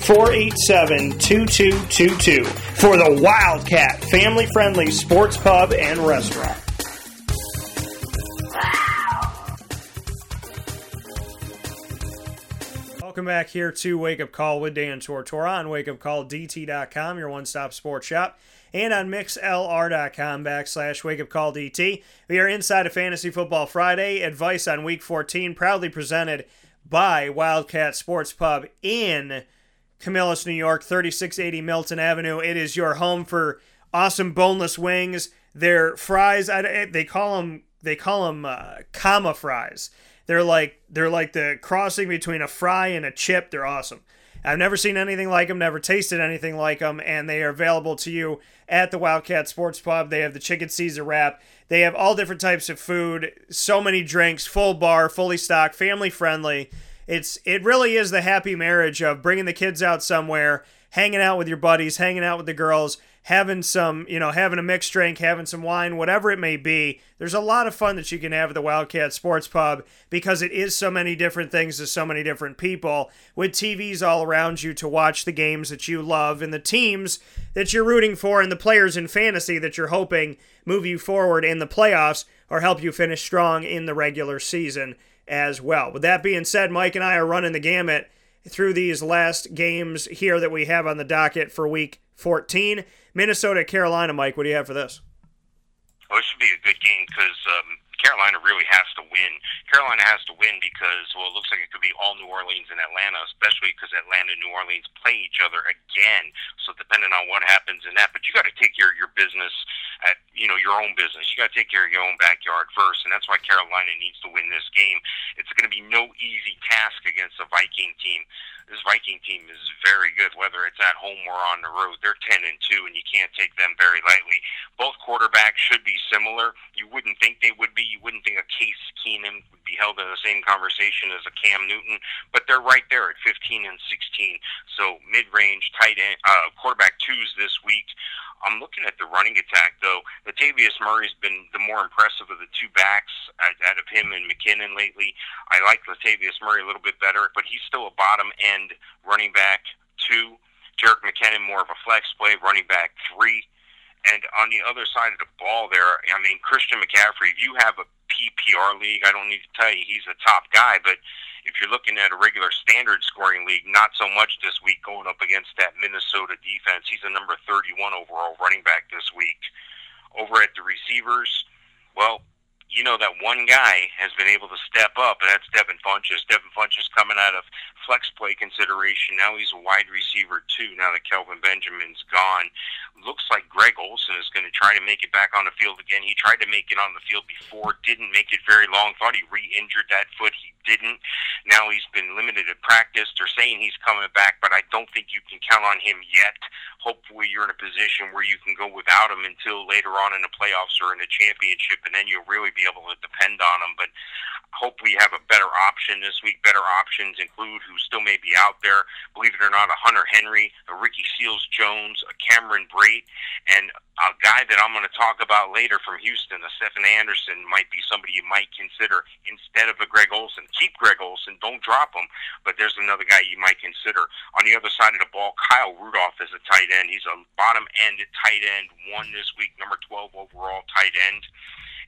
Speaker 1: 487 2222 for the Wildcat family friendly sports pub and restaurant. Welcome back here to Wake Up Call with Dan Tortora on wakeupcalldt.com, your one stop sports shop, and on mixlr.com backslash wake up call DT. We are inside of Fantasy Football Friday. Advice on Week 14, proudly presented by Wildcat Sports Pub in Camillus, New York, 3680 Milton Avenue. It is your home for awesome boneless wings. Their fries, I, they call them they call them uh, comma fries. They're like they're like the crossing between a fry and a chip. They're awesome. I've never seen anything like them, never tasted anything like them, and they are available to you at the Wildcat Sports Pub. They have the chicken Caesar wrap. They have all different types of food, so many drinks, full bar, fully stocked, family friendly it's it really is the happy marriage of bringing the kids out somewhere, hanging out with your buddies, hanging out with the girls, having some, you know, having a mixed drink, having some wine, whatever it may be. There's a lot of fun that you can have at the Wildcat Sports Pub because it is so many different things to so many different people with TVs all around you to watch the games that you love and the teams that you're rooting for and the players in fantasy that you're hoping move you forward in the playoffs or help you finish strong in the regular season as well. With that being said, Mike and I are running the gamut through these last games here that we have on the docket for week 14. Minnesota, Carolina, Mike, what do you have for this?
Speaker 2: Well, this should be a good game because um, Carolina really has to win. Carolina has to win because, well, it looks like it could be all New Orleans and Atlanta, especially because Atlanta and New Orleans play each other again. So depending on what happens in that, but you got to take care of your business at, you know, your own business. You got to take care of your own backyard first, and that's why Carolina needs to win this game. It's going to be no easy task against a Viking team this Viking team is very good, whether it's at home or on the road. They're ten and two, and you can't take them very lightly. Both quarterbacks should be similar. You wouldn't think they would be. You wouldn't think a Case Keenum would be held in the same conversation as a Cam Newton, but they're right there at 15 and 16. So mid-range tight end uh, quarterback twos this week I'm looking at the running attack, though. Latavius Murray's been the more impressive of the two backs out of him and McKinnon lately. I like Latavius Murray a little bit better, but he's still a bottom end running back two. Jerick McKinnon more of a flex play, running back three. And on the other side of the ball, there, I mean, Christian McCaffrey. If you have a PPR league, I don't need to tell you he's a top guy. But if you're looking at a regular standard scoring league, not so much this week going up against that Minnesota defense. He's a number 31 overall running back this week. Over at the receivers, well, you know that one guy has been able to step up, and that's Devin Funchess. Devin Funchess coming out of flex play consideration. Now he's a wide receiver too. Now that Kelvin Benjamin's gone, looks like Greg Olsen is going to try to make it back on the field again. He tried to make it on the field before, didn't make it very long. Thought he re-injured that foot. He didn't. Now he's been limited at practice. They're saying he's coming back, but I don't think you can count on him yet. Hopefully, you're in a position where you can go without him until later on in the playoffs or in the championship, and then you'll really be able to depend on him. But hopefully, you have a better option this week. Better options include who still may be out there. Believe it or not, a Hunter Henry, a Ricky Seals Jones, a Cameron Brate, and a guy that I'm going to talk about later from Houston, a Stephen Anderson, might be somebody you might consider instead of a Greg Olsen. Keep Greg Olsen, don't drop him, but there's another guy you might consider. On the other side of the ball, Kyle Rudolph is a tight end. He's a bottom end tight end, one this week, number 12 overall tight end.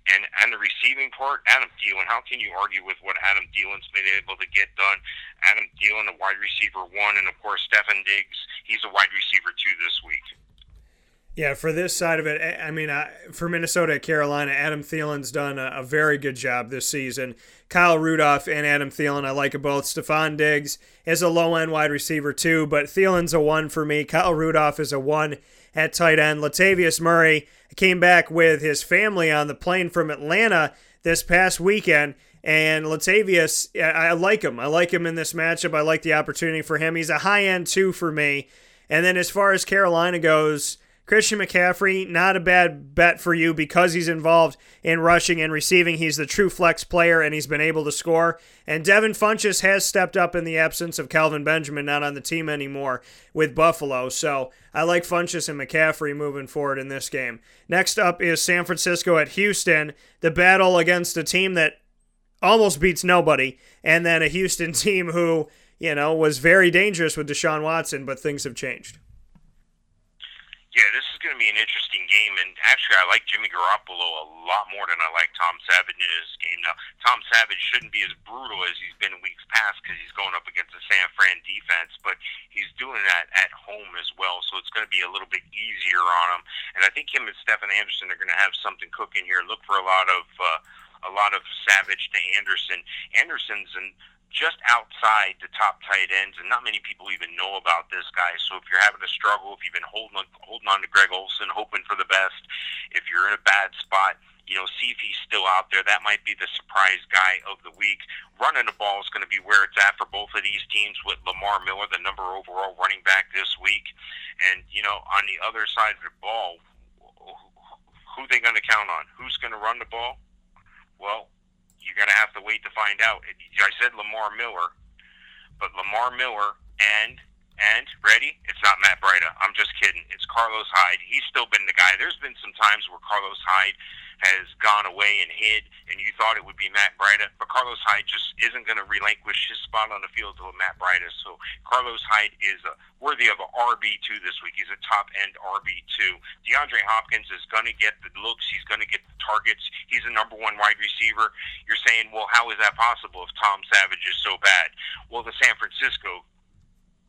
Speaker 2: And and the receiving part, Adam Thielen. How can you argue with what Adam Thielen's been able to get done? Adam Thielen, a wide receiver one, and of course Stefon Diggs. He's a wide receiver two this week.
Speaker 1: Yeah, for this side of it, I mean, for Minnesota Carolina, Adam Thielen's done a, a, very good job this season. Kyle Rudolph and Adam Thielen, I like both. Stefon Diggs is a low end wide receiver too, but Thielen's a one for me. Kyle Rudolph is a one at tight end. Latavius Murray came back with his family on the plane from Atlanta this past weekend. And Latavius, I like him. I like him in this matchup. I like the opportunity for him. He's a high end two for me. And then as far as Carolina goes, Christian McCaffrey, not a bad bet for you because he's involved in rushing and receiving. He's the true flex player and he's been able to score. And Devin Funchess has stepped up in the absence of Kelvin Benjamin, not on the team anymore with Buffalo. So I like Funchess and McCaffrey moving forward in this game. Next up is San Francisco at Houston, the battle against a team that almost beats nobody, and then a Houston team who, you know, was very dangerous with Deshaun Watson, but things have changed.
Speaker 2: Yeah, this is going to be an interesting game, and actually, I like Jimmy Garoppolo a lot more than I like Tom Savage in this game. Now, Tom Savage shouldn't be as brutal as he's been weeks past because he's going up against the San Fran defense, but he's doing that at home as well, so it's going to be a little bit easier on him. And I think him and Stephen Anderson are going to have something cooking here. Look for a lot of. Uh, a lot of Savage to Anderson. Anderson's an just outside the top tight ends, and not many people even know about this guy. So if you're having a struggle, if you've been holding on, holding on to Greg Olsen, hoping for the best, if you're in a bad spot, you know, see if he's still out there. That might be the surprise guy of the week. Running the ball is going to be where it's at for both of these teams with Lamar Miller, the number overall running back this week. And, you know, on the other side of the ball, who they going to count on? Who's going to run the ball? Well, you're going to have to wait to find out. I said Lamar Miller, but Lamar Miller and and ready? It's not Matt Breida. I'm just kidding. It's Carlos Hyde. He's still been the guy. There's been some times where Carlos Hyde has gone away and hid, and you thought it would be Matt Breida, but Carlos Hyde just isn't going to relinquish his spot on the field to a Matt Breida. So Carlos Hyde is a, worthy of an RB two this week. He's a top end RB two. DeAndre Hopkins is going to get the looks. He's going to get the targets. He's the number one wide receiver. You're saying, well, how is that possible if Tom Savage is so bad? Well, the San Francisco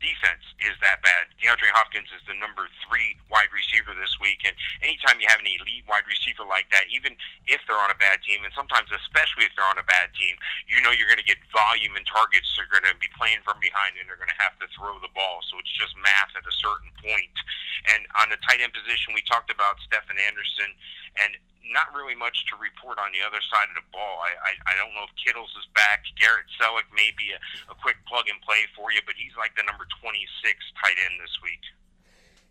Speaker 2: defense is that bad. DeAndre Hopkins is the number three wide receiver this week, and anytime you have an elite wide receiver like that, even if they're on a bad team, and sometimes especially if they're on a bad team, you know you're going to get volume and targets. They're going to be playing from behind, and they're going to have to throw the ball. So it's just math at a certain point. And on the tight end position, we talked about Stephen Anderson, and not really much to report on the other side of the ball. I, I, I don't know if Kittle's is back. Garrett Celek may be a, a quick plug and play for you, but he's like the number 26 tight end this week.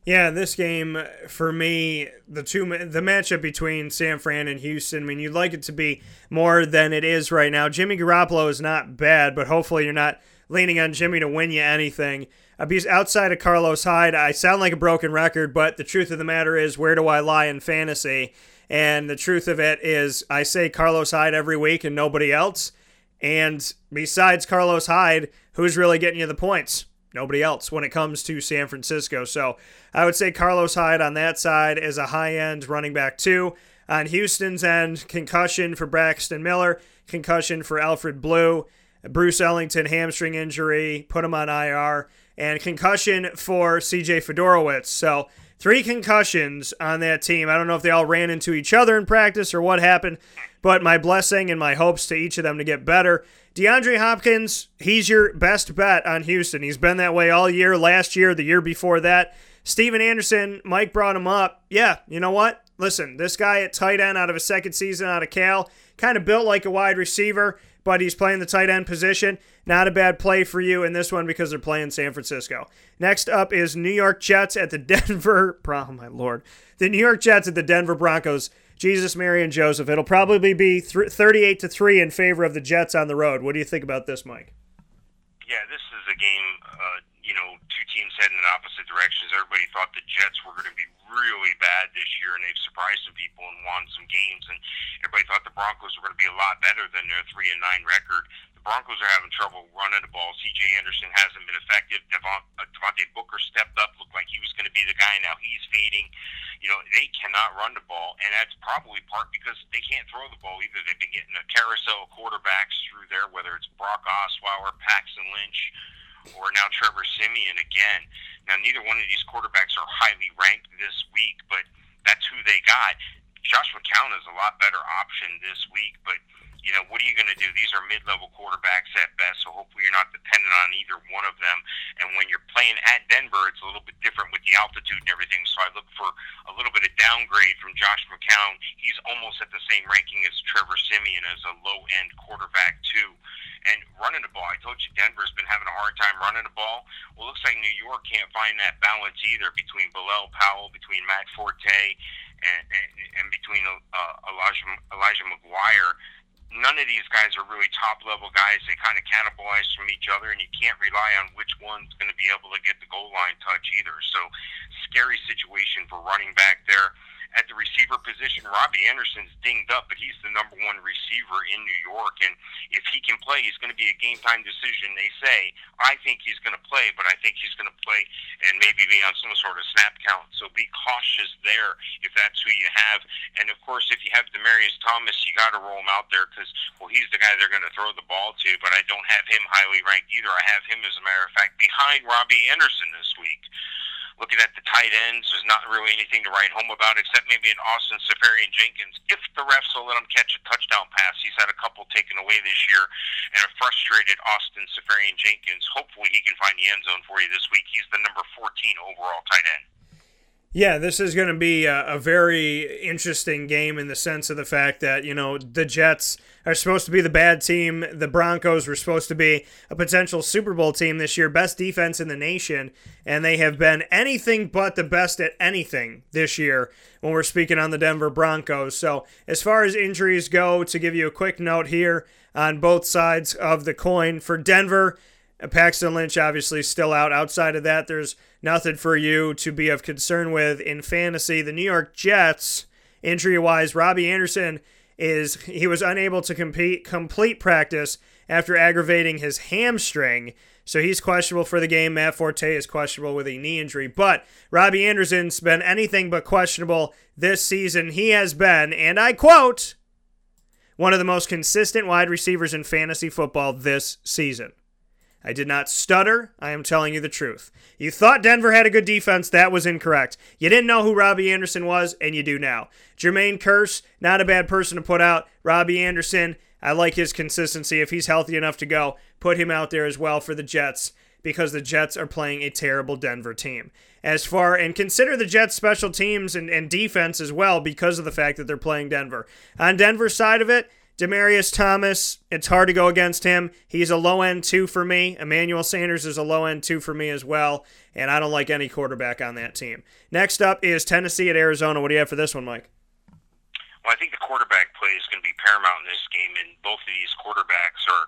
Speaker 1: Yeah, this game for me, the two the matchup between San Fran and Houston. I mean, you'd like it to be more than it is right now. Jimmy Garoppolo is not bad, but hopefully you're not leaning on Jimmy to win you anything. Uh, because outside of Carlos Hyde, I sound like a broken record, but the truth of the matter is, where do I lie in fantasy? And the truth of it is, I say Carlos Hyde every week and nobody else. And besides Carlos Hyde, who's really getting you the points? Nobody else when it comes to San Francisco. So I would say Carlos Hyde on that side is a high end running back, too. On Houston's end, concussion for Braxton Miller, concussion for Alfred Blue, Bruce Ellington hamstring injury, put him on IR, and concussion for CJ Fiedorowicz. So three concussions on that team. I don't know if they all ran into each other in practice or what happened, but my blessing and my hopes to each of them to get better. DeAndre Hopkins, he's your best bet on Houston. He's been that way all year, last year, the year before that. Stephen Anderson, Mike brought him up. Yeah, you know what? Listen, this guy at tight end out of a second season out of Cal, kind of built like a wide receiver, but he's playing the tight end position. Not a bad play for you in this one because they're playing San Francisco. Next up is New York Jets at the Denver. Oh, my lord. The New York Jets at the Denver Broncos. Jesus, Mary, and Joseph. It'll probably be 38 to 3 in favor of the Jets on the road. What do you think about this, Mike?
Speaker 2: Yeah, this is a game, uh, you know, two teams heading in opposite directions. Everybody thought the Jets were going to be really bad this year, and they've surprised some people and won some games. And everybody thought the Broncos were going to be a lot better than their three and nine record. The Broncos are having trouble running the ball. C.J. Anderson hasn't been effective. Devon, uh, Devontae Booker stepped up, looked like he was going to be the guy. Now he's fading. You know, they cannot run the ball, and that's probably part because they can't throw the ball either. They've been getting a carousel of quarterbacks through there, whether it's Brock Osweiler, Paxton Lynch, or now Trevor Siemian again. Now, neither one of these quarterbacks are highly ranked this week, but that's who they got. Josh McCown is a lot better option this week, but you know, what are you going to do? These are mid-level quarterbacks at best, so hopefully you're not dependent on either one of them. And when you're playing at Denver, it's a little bit different with the altitude and everything. So I look for a little bit of downgrade from Josh McCown. He's almost at the same ranking as Trevor Siemian as a low-end quarterback too. And running the ball, I told you Denver's been having a hard time running the ball. Well, looks like New York can't find that balance either between Bilal Powell, between Matt Forte, and, and, and between uh, Elijah Elijah McGuire none of these guys are really top level guys. They kind of cannibalize from each other, and you can't rely on which one's going to be able to get the goal line touch either. So, scary situation for running back there. At the receiver position, Robbie Anderson's dinged up, but he's the number one receiver in New York. And if he can play, he's going to be a game time decision, they say. I think he's going to play, but I think he's going to play and maybe be on some sort of snap count. So be cautious there if that's who you have. And of course, if you have Demaryius Thomas, you got to roll him out there because, well, he's the guy they're going to throw the ball to, but I don't have him highly ranked either. I have him, as a matter of fact, behind Robbie Anderson this week looking at the tight ends, there's not really anything to write home about except maybe an Austin Seferian-Jenkins. If the refs will let him catch a touchdown pass, he's had a couple taken away this year, and a frustrated Austin Seferian-Jenkins. Hopefully, he can find the end zone for you this week. He's the number 14 overall tight end.
Speaker 1: Yeah, this is going to be a, a, very interesting game in the sense of the fact that, you know, the Jets are supposed to be the bad team. The Broncos were supposed to be a potential Super Bowl team this year, best defense in the nation, and they have been anything but the best at anything this year when we're speaking on the Denver Broncos. So, as far as injuries go, to give you a quick note here on both sides of the coin, for Denver, Paxton Lynch obviously still out. Outside of that, there's nothing for you to be of concern with in fantasy. The New York Jets, injury wise, Robbie Anderson is he was unable to compete complete practice after aggravating his hamstring. So he's questionable for the game. Matt Forte is questionable with a knee injury. But Robbie Anderson's been anything but questionable this season. He has been, and I quote, one of the most consistent wide receivers in fantasy football this season. I did not stutter. I am telling you the truth. You thought Denver had a good defense. That was incorrect. You didn't know who Robbie Anderson was, and you do now. Jermaine Kearse, not a bad person to put out. Robbie Anderson, I like his consistency. If he's healthy enough to go, put him out there as well for the Jets because the Jets are playing a terrible Denver team. As far and consider the Jets special teams and, and defense as well because of the fact that they're playing Denver. On Denver's side of it, Demaryius Thomas, it's hard to go against him. He's a low end two for me. Emmanuel Sanders is a low end two for me as well, and I don't like any quarterback on that team. Next up is Tennessee at Arizona. What do you have for this one, Mike?
Speaker 2: Well, I think the quarterback play is going to be paramount in this game, and both of these quarterbacks are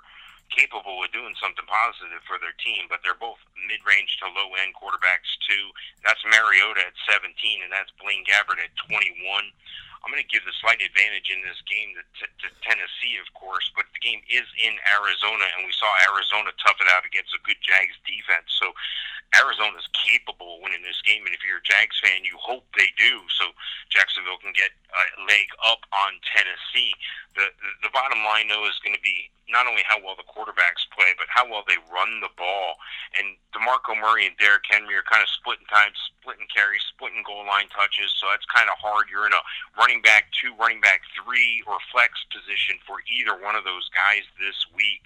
Speaker 2: capable of doing something positive for their team, but they're both mid-range to low-end quarterbacks too. That's Mariota at 17, and that's Blaine Gabbert at 21. I'm going to give the slight advantage in this game to, to, to Tennessee, of course, but the game is in Arizona, and we saw Arizona tough it out against a good Jags defense. So Arizona's capable of winning this game, and if you're a Jags fan, you hope A leg up on Tennessee. The, the, the bottom line, though, is going to be not only how well the quarterbacks play, but how well they run the ball. And DeMarco Murray and Derrick Henry are kind of splitting time, splitting carries, splitting goal line touches, so that's kind of hard. You're in a running back two, running back three, or flex position for either one of those guys this week.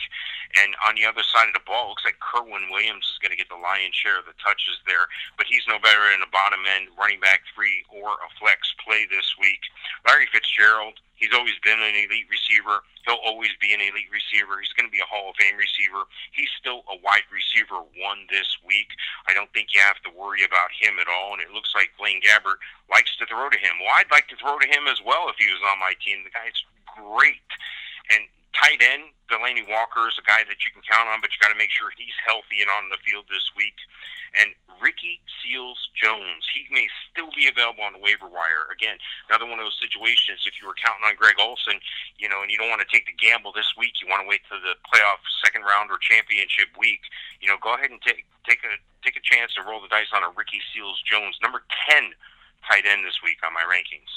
Speaker 2: And on the other side of the ball, it looks like Kerwynn Williams is going to get the lion's share of the touches there, but he's no better than a bottom end running back three or a flex play this week. Larry Fitzgerald, He's always been an elite receiver. He'll always be an elite receiver. He's going to be a Hall of Fame receiver. He's still a wide receiver one this week. I don't think you have to worry about him at all. And it looks like Blaine Gabbert likes to throw to him. Well, I'd like to throw to him as well if he was on my team. The guy's great. And tight end, Delanie Walker is a guy that you can count on, but you got to make sure he's healthy and on the field this week. And Ricky Seals Jones, he may be available on the waiver wire. Again, another one of those situations. If you were counting on Greg Olsen, you know, and you don't want to take the gamble this week, you want to wait till the playoff second round or championship week. You know, go ahead and take take a take a chance to roll the dice on a Ricky Seals Jones, number ten tight end this week on my rankings.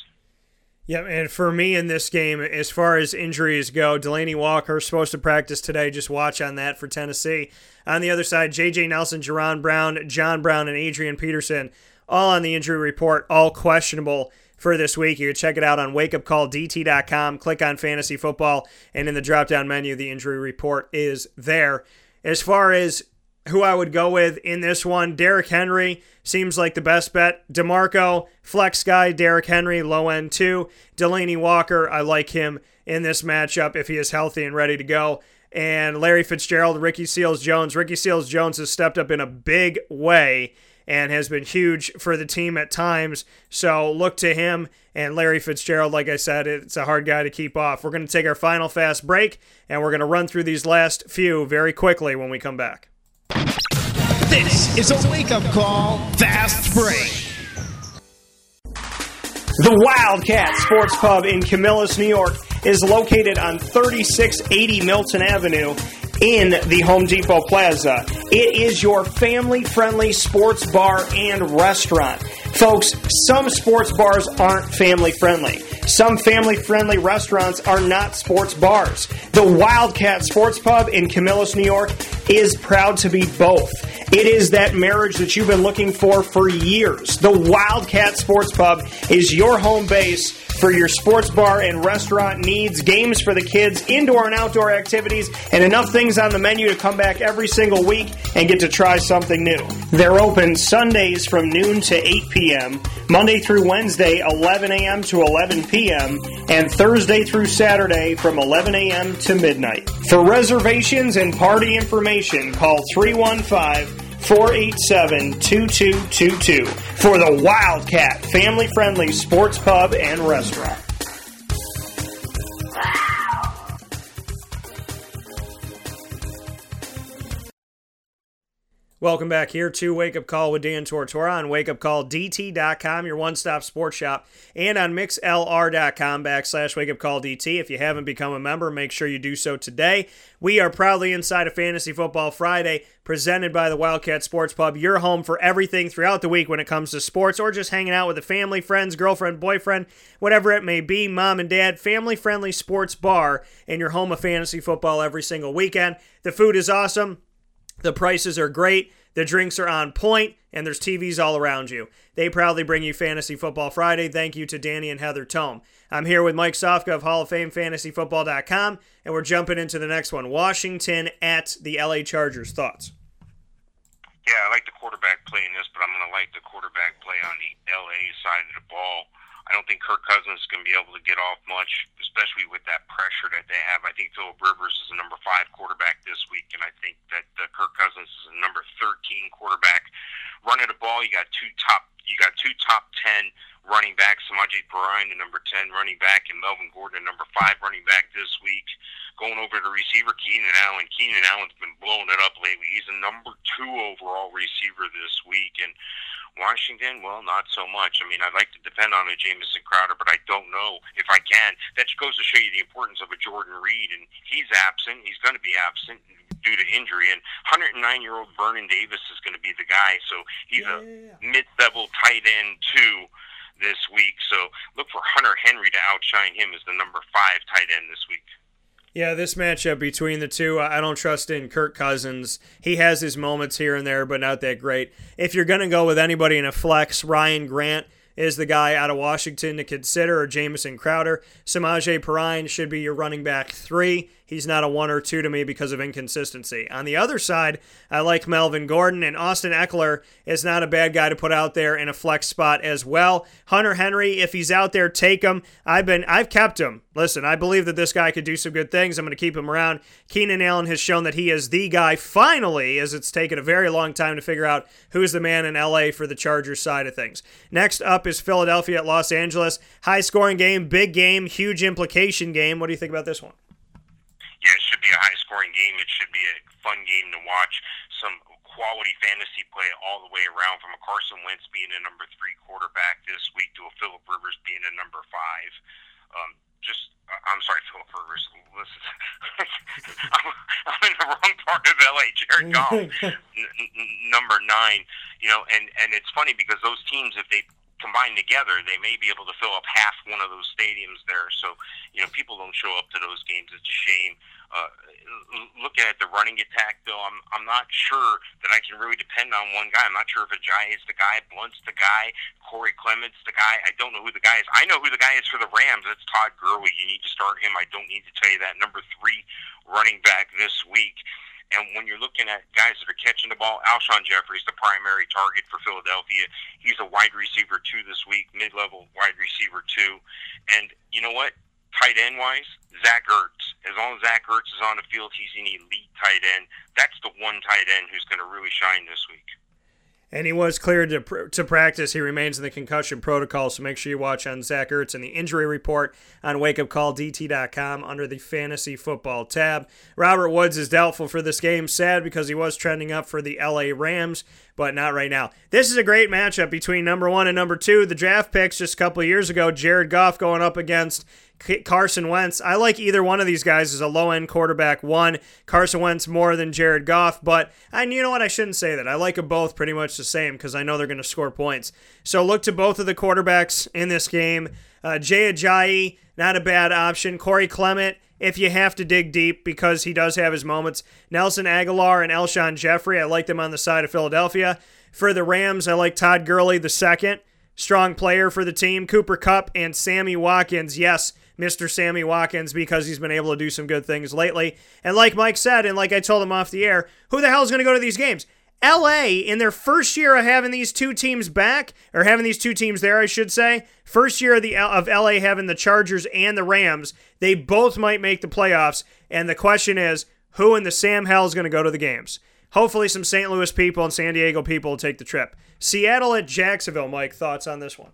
Speaker 1: Yeah, and for me in this game, as far as injuries go, Delanie Walker supposed to practice today. Just watch on that for Tennessee. On the other side, J.J. Nelson, Jaron Brown, John Brown, and Adrian Peterson, all on the injury report, all questionable for this week. You can check it out on wakeupcalldt.com. Click on fantasy football, and in the drop down menu, the injury report is there. As far as who I would go with in this one. Derrick Henry seems like the best bet. DeMarco, flex guy, Derrick Henry, low end two. Delanie Walker, I like him in this matchup if he is healthy and ready to go. And Larry Fitzgerald, Ricky Seals Jones. Ricky Seals Jones has stepped up in a big way and has been huge for the team at times. So look to him. And Larry Fitzgerald, like I said, it's a hard guy to keep off. We're going to take our final fast break and we're going to run through these last few very quickly when we come back.
Speaker 3: This is a wake up call, fast break.
Speaker 1: The Wildcat Sports Pub in Camillus, New York is located on 3680 Milton Avenue in the Home Depot Plaza. It is your family friendly sports bar and restaurant. Folks, some sports bars aren't family friendly. Some family friendly restaurants are not sports bars. The Wildcat Sports Pub in Camillus, New York is proud to be both. It is that marriage that you've been looking for for years. The Wildcat Sports Pub is your home base for your sports bar and restaurant needs, games for the kids, indoor and outdoor activities, and enough things on the menu to come back every single week and get to try something new. They're open Sundays from noon to 8 p.m., Monday through Wednesday, 11 a.m. to 11 p.m., and Thursday through Saturday from 11 a.m. to midnight. For reservations and party information, call 315 487 2222 for the Wildcat family friendly sports pub and restaurant. Welcome back here to Wake Up Call with Dan Tortora on wakeupcalldt.com, your one stop sports shop, and on mixlr.com backslash wakeupcalldt. If you haven't become a member, make sure you do so today. We are proudly inside of Fantasy Football Friday, presented by the Wildcat Sports Pub, your home for everything throughout the week when it comes to sports or just hanging out with a family, friends, girlfriend, boyfriend, whatever it may be, mom and dad, family friendly sports bar, and your home of fantasy football every single weekend. The food is awesome. The prices are great, the drinks are on point, and there's TVs all around you. They proudly bring you Fantasy Football Friday. Thank you to Danny and Heather Tome. I'm here with Mike Sofka of Hall of Fame FantasyFootball.com, and we're jumping into the next one Washington at the LA Chargers. Thoughts?
Speaker 2: Yeah, I like the quarterback play in this, but I'm going to like the quarterback play on the LA side of the ball. I don't think Kirk Cousins is going to be able to get off much, especially with that pressure that they have. I think Philip Rivers is a number five quarterback this week, and I think that uh, Kirk Cousins is a number 13 quarterback running the ball, you got two top you got two top ten running backs, Samaje Perine, the number ten running back, and Melvin Gordon, the number five running back this week. Going over to receiver, Keenan Allen. Keenan Allen's been blowing it up lately. He's a number two overall receiver this week, and Washington, well, not so much. I mean, I'd like to depend on a Jamison Crowder, but I don't know if I can. That just goes to show you the importance of a Jordan Reed, and he's absent. He's going to be absent due to injury. And 109 year old Vernon Davis is going to be the guy. So he's yeah, a mid level tight end, too, this week. So look for Hunter Henry to outshine him as the number five tight end this week.
Speaker 1: Yeah, this matchup between the two, I don't trust in Kirk Cousins. He has his moments here and there, but not that great. If you're going to go with anybody in a flex, Ryan Grant is the guy out of Washington to consider, or Jamison Crowder. Samaje Perine should be your running back three. He's not a one or two to me because of inconsistency. On the other side, I like Melvin Gordon, and Austin Ekeler is not a bad guy to put out there in a flex spot as well. Hunter Henry, if he's out there, take him. I've been, I've kept him. Listen, I believe that this guy could do some good things. I'm going to keep him around. Keenan Allen has shown that he is the guy finally, as it's taken a very long time to figure out who's the man in LA for the Chargers side of things. Next up is Philadelphia at Los Angeles. High scoring game, big game, huge implication game. What do you think about this one?
Speaker 2: Yeah, it should be a high scoring game. It should be a fun game to watch. Some quality fantasy play all the way around from a Carson Wentz being a number three quarterback this week to a Philip Rivers being a number five. Um, just, I'm sorry, Philip Rivers. Listen, I'm, I'm in the wrong part of LA. Jared Goff, n- n- number nine. You know, and and it's funny because those teams, if they combined together, they may be able to fill up half one of those stadiums there. So, you know, people don't show up to those games. It's a shame. Uh, looking at the running attack, though, I'm I'm not sure that I can really depend on one guy. I'm not sure if Ajayi is the guy, Blount's the guy, Corey Clement's the guy. I don't know who the guy is. I know who the guy is for the Rams. It's Todd Gurley. You need to start him. I don't need to tell you that. Number three running back this week. And when you're looking at guys that are catching the ball, Alshon Jeffery is the primary target for Philadelphia. He's a wide receiver two this week, mid-level wide receiver two. And you know what? Tight end wise, Zach Ertz. As long as Zach Ertz is on the field, he's an elite tight end. That's the one tight end who's going to really shine this week
Speaker 1: and he was cleared to, to practice. He remains in the concussion protocol, so make sure you watch on Zach Ertz and the injury report on wakeupcalldt.com under the fantasy football tab. Robert Woods is doubtful for this game. Sad because he was trending up for the LA Rams, but not right now. This is a great matchup between number one and number two. The draft picks just a couple years ago, Jared Goff going up against Carson Wentz. I like either one of these guys as a low end quarterback. One, Carson Wentz more than Jared Goff, but and you know what? I shouldn't say that. I like them both pretty much the same because I know they're going to score points. So look to both of the quarterbacks in this game. Uh, Jay Ajayi, not a bad option. Corey Clement, if you have to dig deep because he does have his moments. Nelson Agholor and Alshon Jeffery, I like them on the side of Philadelphia. For the Rams, I like Todd Gurley the second. Strong player for the team. Cooper Kupp and Sammy Watkins. Yes, Mr. Sammy Watkins because he's been able to do some good things lately. And like Mike said, and like I told him off the air, who the hell is going to go to these games? LA, in their first year of having these two teams back, or having these two teams there, I should say, first year of the of LA having the Chargers and the Rams, they both might make the playoffs. And the question is, who in the Sam Hell is going to go to the games? Hopefully, some St. Louis people and San Diego people will take the trip. Seattle at Jacksonville, Mike. Thoughts on this one?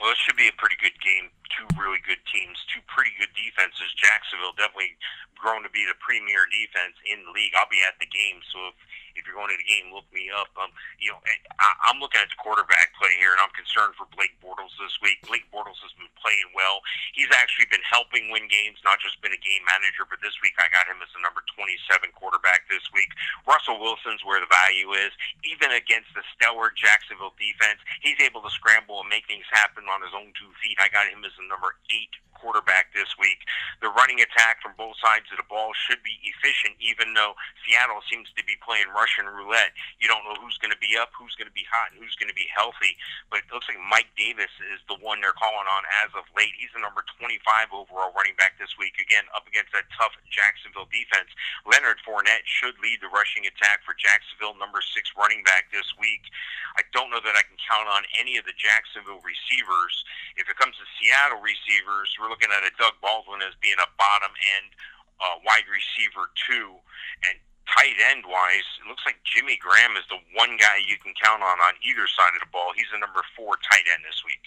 Speaker 2: Well, it should be a pretty good game two really good teams, two pretty good defenses. Jacksonville definitely grown to be the premier defense in the league. I'll be at the game, so if if you're going to the game, look me up. Um, you know, I, I'm looking at the quarterback play here, and I'm concerned for Blake Bortles this week. Blake Bortles has been playing well. He's actually been helping win games, not just been a game manager. But this week, I got him as the number 27 quarterback this week. Russell Wilson's where the value is. Even against the stellar Jacksonville defense, he's able to scramble and make things happen on his own two feet. I got him as the number eight quarterback this week. The running attack from both sides of the ball should be efficient, even though Seattle seems to be playing Russian roulette. You don't know who's going to be up, who's going to be hot, and who's going to be healthy. But it looks like Mike Davis is the one they're calling on as of late. He's the number 25 overall running back this week, again, up against that tough Jacksonville defense. Leonard Fournette should lead the rushing attack for Jacksonville, number six running back this week. I don't know that I can count on any of the Jacksonville receivers. If it comes to Seattle receivers, we're looking at a Doug Baldwin as being a bottom end uh, wide receiver too, and tight end wise, it looks like Jimmy Graham is the one guy you can count on on either side of the ball. He's the number four tight end this week.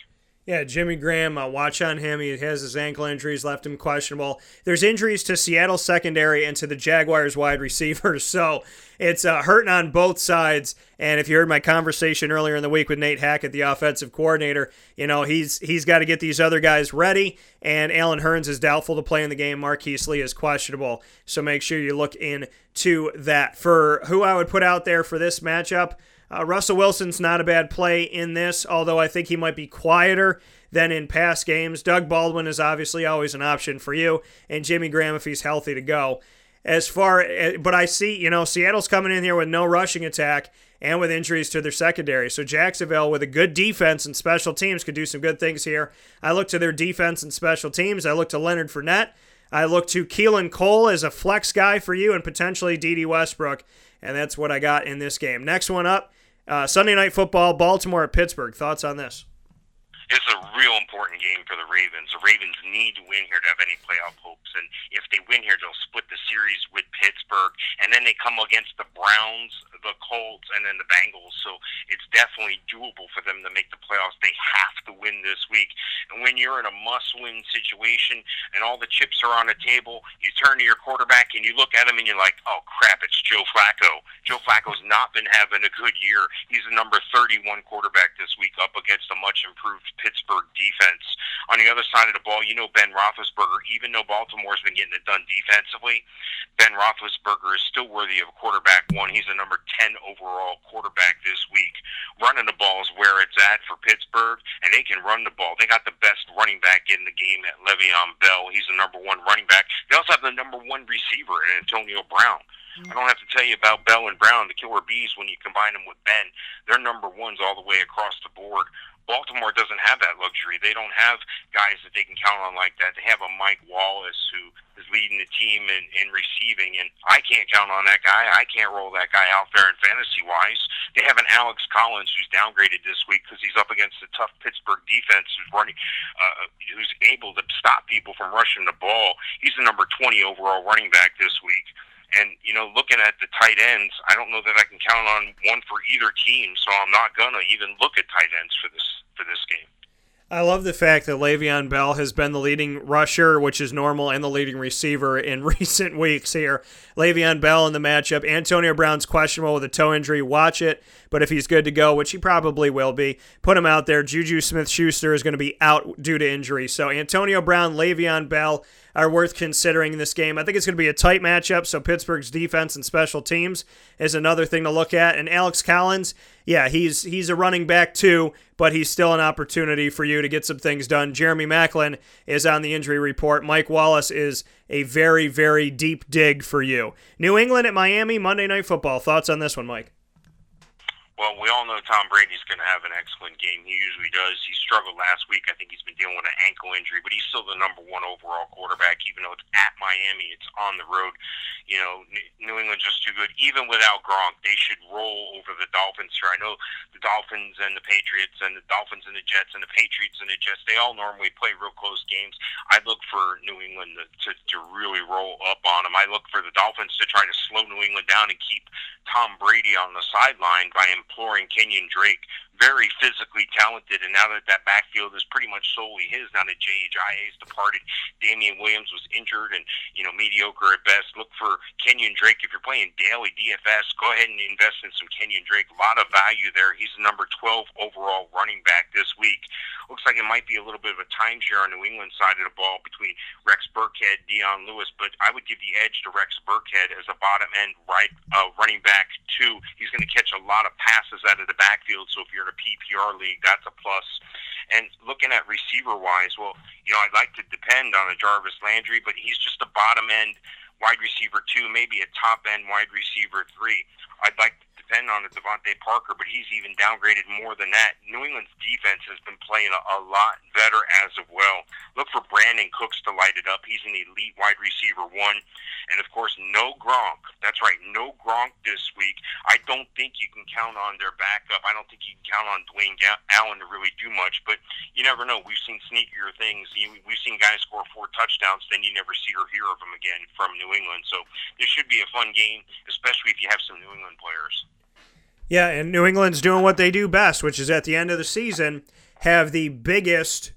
Speaker 1: Yeah, Jimmy Graham, uh, watch on him. He has his ankle injuries, left him questionable. There's injuries to Seattle secondary and to the Jaguars wide receivers, so it's uh, hurting on both sides. And if you heard my conversation earlier in the week with Nate Hackett, the offensive coordinator, you know he's he's got to get these other guys ready. And Allen Hurns is doubtful to play in the game. Marquise Lee is questionable, so make sure you look into that. For who I would put out there for this matchup. Uh, Russell Wilson's not a bad play in this, although I think he might be quieter than in past games. Doug Baldwin is obviously always an option for you, and Jimmy Graham if he's healthy to go. As far, as, but I see, you know, Seattle's coming in here with no rushing attack and with injuries to their secondary. So Jacksonville, with a good defense and special teams, could do some good things here. I look to their defense and special teams. I look to Leonard Fournette. I look to Keelan Cole as a flex guy for you, and potentially Dede Westbrook. And that's what I got in this game. Next one up uh, Sunday night football, Baltimore at Pittsburgh. Thoughts on this?
Speaker 2: It's a real important game for the Ravens. The Ravens need to win here to have any playoff hopes, and if they win here, they'll split the series with Pittsburgh, and then they come against the Browns, the Colts, and then the Bengals. So it's definitely doable for them to make the playoffs. They have to win this week, and when you're in a must-win situation and all the chips are on the table, you turn to your quarterback and you look at him and you're like, "Oh crap, it's Joe Flacco." Joe Flacco's not been having a good year. He's the number 31 quarterback this week, up against a much improved Pittsburgh defense. On the other side of the ball, you know Ben Roethlisberger, even though Baltimore's been getting it done defensively, Ben Roethlisberger is still worthy of a quarterback one. He's the number 10 overall quarterback this week. Running the ball is where it's at for Pittsburgh, and they can run the ball. They got the best running back in the game at Le'Veon Bell. He's the number one running back. They also have the number one receiver in Antonio Brown. Mm-hmm. I don't have to tell you about Bell and Brown, the killer bees, when you combine them with Ben. They're number ones all the way across the board. Baltimore doesn't have that luxury. They don't have guys that they can count on like that. They have a Mike Wallace who leading the team in, in receiving, and I can't count on that guy. I can't roll that guy out there in fantasy wise. They have an Alex Collins who's downgraded this week because he's up against a tough Pittsburgh defense who's running, uh, who's able to stop people from rushing the ball. He's the number 20 overall running back this week. And you know, looking at the tight ends, I don't know that I can count on one for either team, so I'm not gonna even look at tight ends for this for this game.
Speaker 1: I love the fact that Le'Veon Bell has been the leading rusher, which is normal, and the leading receiver in recent weeks here. Le'Veon Bell in the matchup. Antonio Brown's questionable with a toe injury. Watch it, but if he's good to go, which he probably will be, put him out there. Juju Smith Schuster is going to be out due to injury. So Antonio Brown, Le'Veon Bell are worth considering in this game. I think it's going to be a tight matchup, so Pittsburgh's defense and special teams is another thing to look at. And Alex Collins, yeah, he's he's a running back too, but he's still an opportunity for you to get some things done. Jeremy Maclin is on the injury report. Mike Wallace is a very, very deep dig for you. New England at Miami, Monday Night Football. Thoughts on this one, Mike?
Speaker 2: Well, we all know Tom Brady's going to have an excellent game. He usually does. He struggled last week. I think he's been dealing with an ankle injury, but he's still the number one overall quarterback, even though it's at Miami. It's on the road. You know, New England's just too good. Even without Gronk, they should roll over the Dolphins here. I know the Dolphins and the Patriots and the Dolphins and the Jets and the Patriots and the Jets, they all normally play real close games. I look for New England to, to, to really roll up on them. I look for the Dolphins to try to slow New England down and keep Tom Brady on the sideline by imploring Kenyon Drake very physically talented, and now that that backfield is pretty much solely his, now that Jay Ajayi has departed, Damien Williams was injured and you know mediocre at best. Look for Kenyon Drake if you're playing daily DFS. Go ahead and invest in some Kenyon Drake. A lot of value there. He's the number 12 overall running back this week. Looks like it might be a little bit of a timeshare on New England side of the ball between Rex Burkhead, Dion Lewis, but I would give the edge to Rex Burkhead as a bottom end right uh, running back too. He's going to catch a lot of passes out of the backfield. So if you're a PPR league, that's a plus. And looking at receiver wise, well, you know, I'd like to depend on a Jarvis Landry, but he's just a bottom end wide receiver two, maybe a top end wide receiver three. I'd like to depend on a DeVante Parker, but he's even downgraded more than that. New England's defense has been playing a, a lot better as of well. Look for Brandin Cooks to light it up. He's an elite wide receiver one. And of course, no Gronk. That's right, no Gronk this week. I don't think you can count on their backup. I don't think you can count on Dwayne Allen to really do much. But you never know. We've seen sneakier things. We've seen guys score four touchdowns, then you never see or hear of them again from New England. So this should be a fun game, especially if you have some New England players.
Speaker 1: Yeah, and New England's doing what they do best, which is at the end of the season have the biggest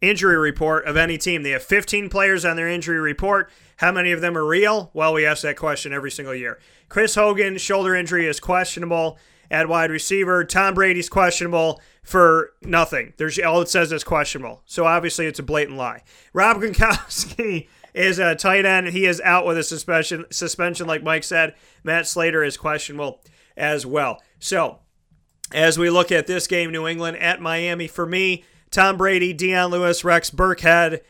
Speaker 1: injury report of any team. They have 15 players on their injury report. How many of them are real? Well, we ask that question every single year. Chris Hogan, shoulder injury is questionable at wide receiver. Tom Brady's questionable for nothing. There's all it says is questionable. So obviously it's a blatant lie. Rob Gronkowski is a tight end. He is out with a suspension suspension like Mike said. Matt Slater is questionable as well. So, as we look at this game New England at Miami for me, Tom Brady, Dion Lewis, Rex Burkhead.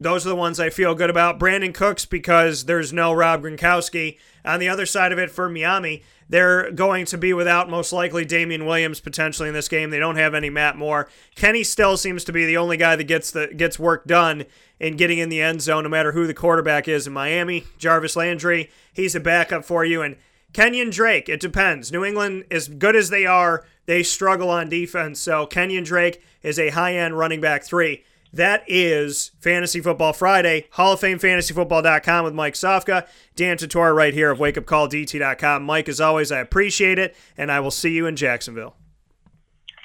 Speaker 1: Those are the ones I feel good about. Brandin Cooks because there's no Rob Gronkowski. On the other side of it for Miami, they're going to be without most likely Damien Williams potentially in this game. They don't have any Matt Moore. Kenny Stills seems to be the only guy that gets the gets work done in getting in the end zone, no matter who the quarterback is in Miami. Jarvis Landry, he's a backup for you, and Kenyon Drake. It depends. New England, as good as they are, they struggle on defense. So Kenyon Drake is a high end running back three. That is Fantasy Football Friday. Hall of Fame FantasyFootball.com with Mike Sofka. Dan Tortora right here of WakeUpCallDT.com. Mike, as always, I appreciate it, and I will see you in Jacksonville.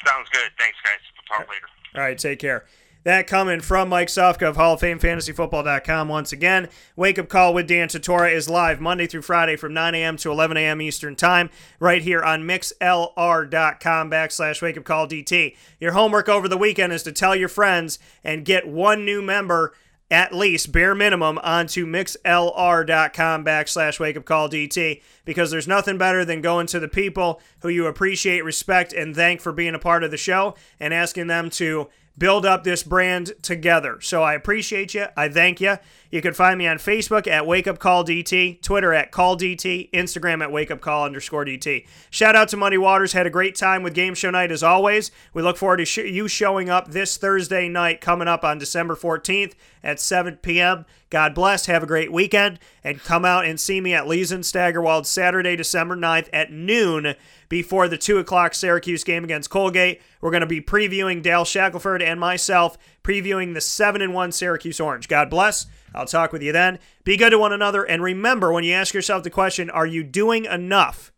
Speaker 2: Sounds good. Thanks, guys. We'll talk later.
Speaker 1: All right, take care. That coming from Mike Sofka of Hall of Fame FantasyFootball.com once again. Wake Up Call with Dan Tortora is live Monday through Friday from 9 a.m. to 11 a.m. Eastern Time right here on mixlr.com backslash Wake Up Call DT. Your homework over the weekend is to tell your friends and get one new member at least bare minimum onto mixlr.com backslash wake up call dt because there's nothing better than going to the people who you appreciate respect and thank for being a part of the show and asking them to build up this brand together. So I appreciate you. I thank you. You can find me on Facebook at Wake Up Call DT, Twitter at Call DT, Instagram at Wake Up Call underscore DT. Shout out to Muddy Waters. Had a great time with Game Show Night as always. We look forward to sh- you showing up this Thursday night coming up on December 14th at 7 p.m. God bless. Have a great weekend. And come out and see me at Lee's and Staggerwald Saturday, December 9th at noon before the 2 o'clock Syracuse game against Colgate. We're going to be previewing Dale Shackelford and myself, previewing the 7 and 1 Syracuse Orange. God bless. I'll talk with you then. Be good to one another. And remember, when you ask yourself the question, are you doing enough?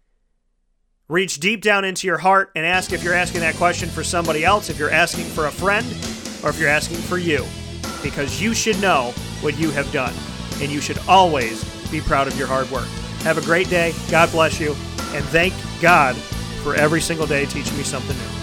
Speaker 1: Reach deep down into your heart and ask if you're asking that question for somebody else, if you're asking for a friend, or if you're asking for you because you should know what you have done. And you should always be proud of your hard work. Have a great day. God bless you. And thank God for every single day teaching me something new.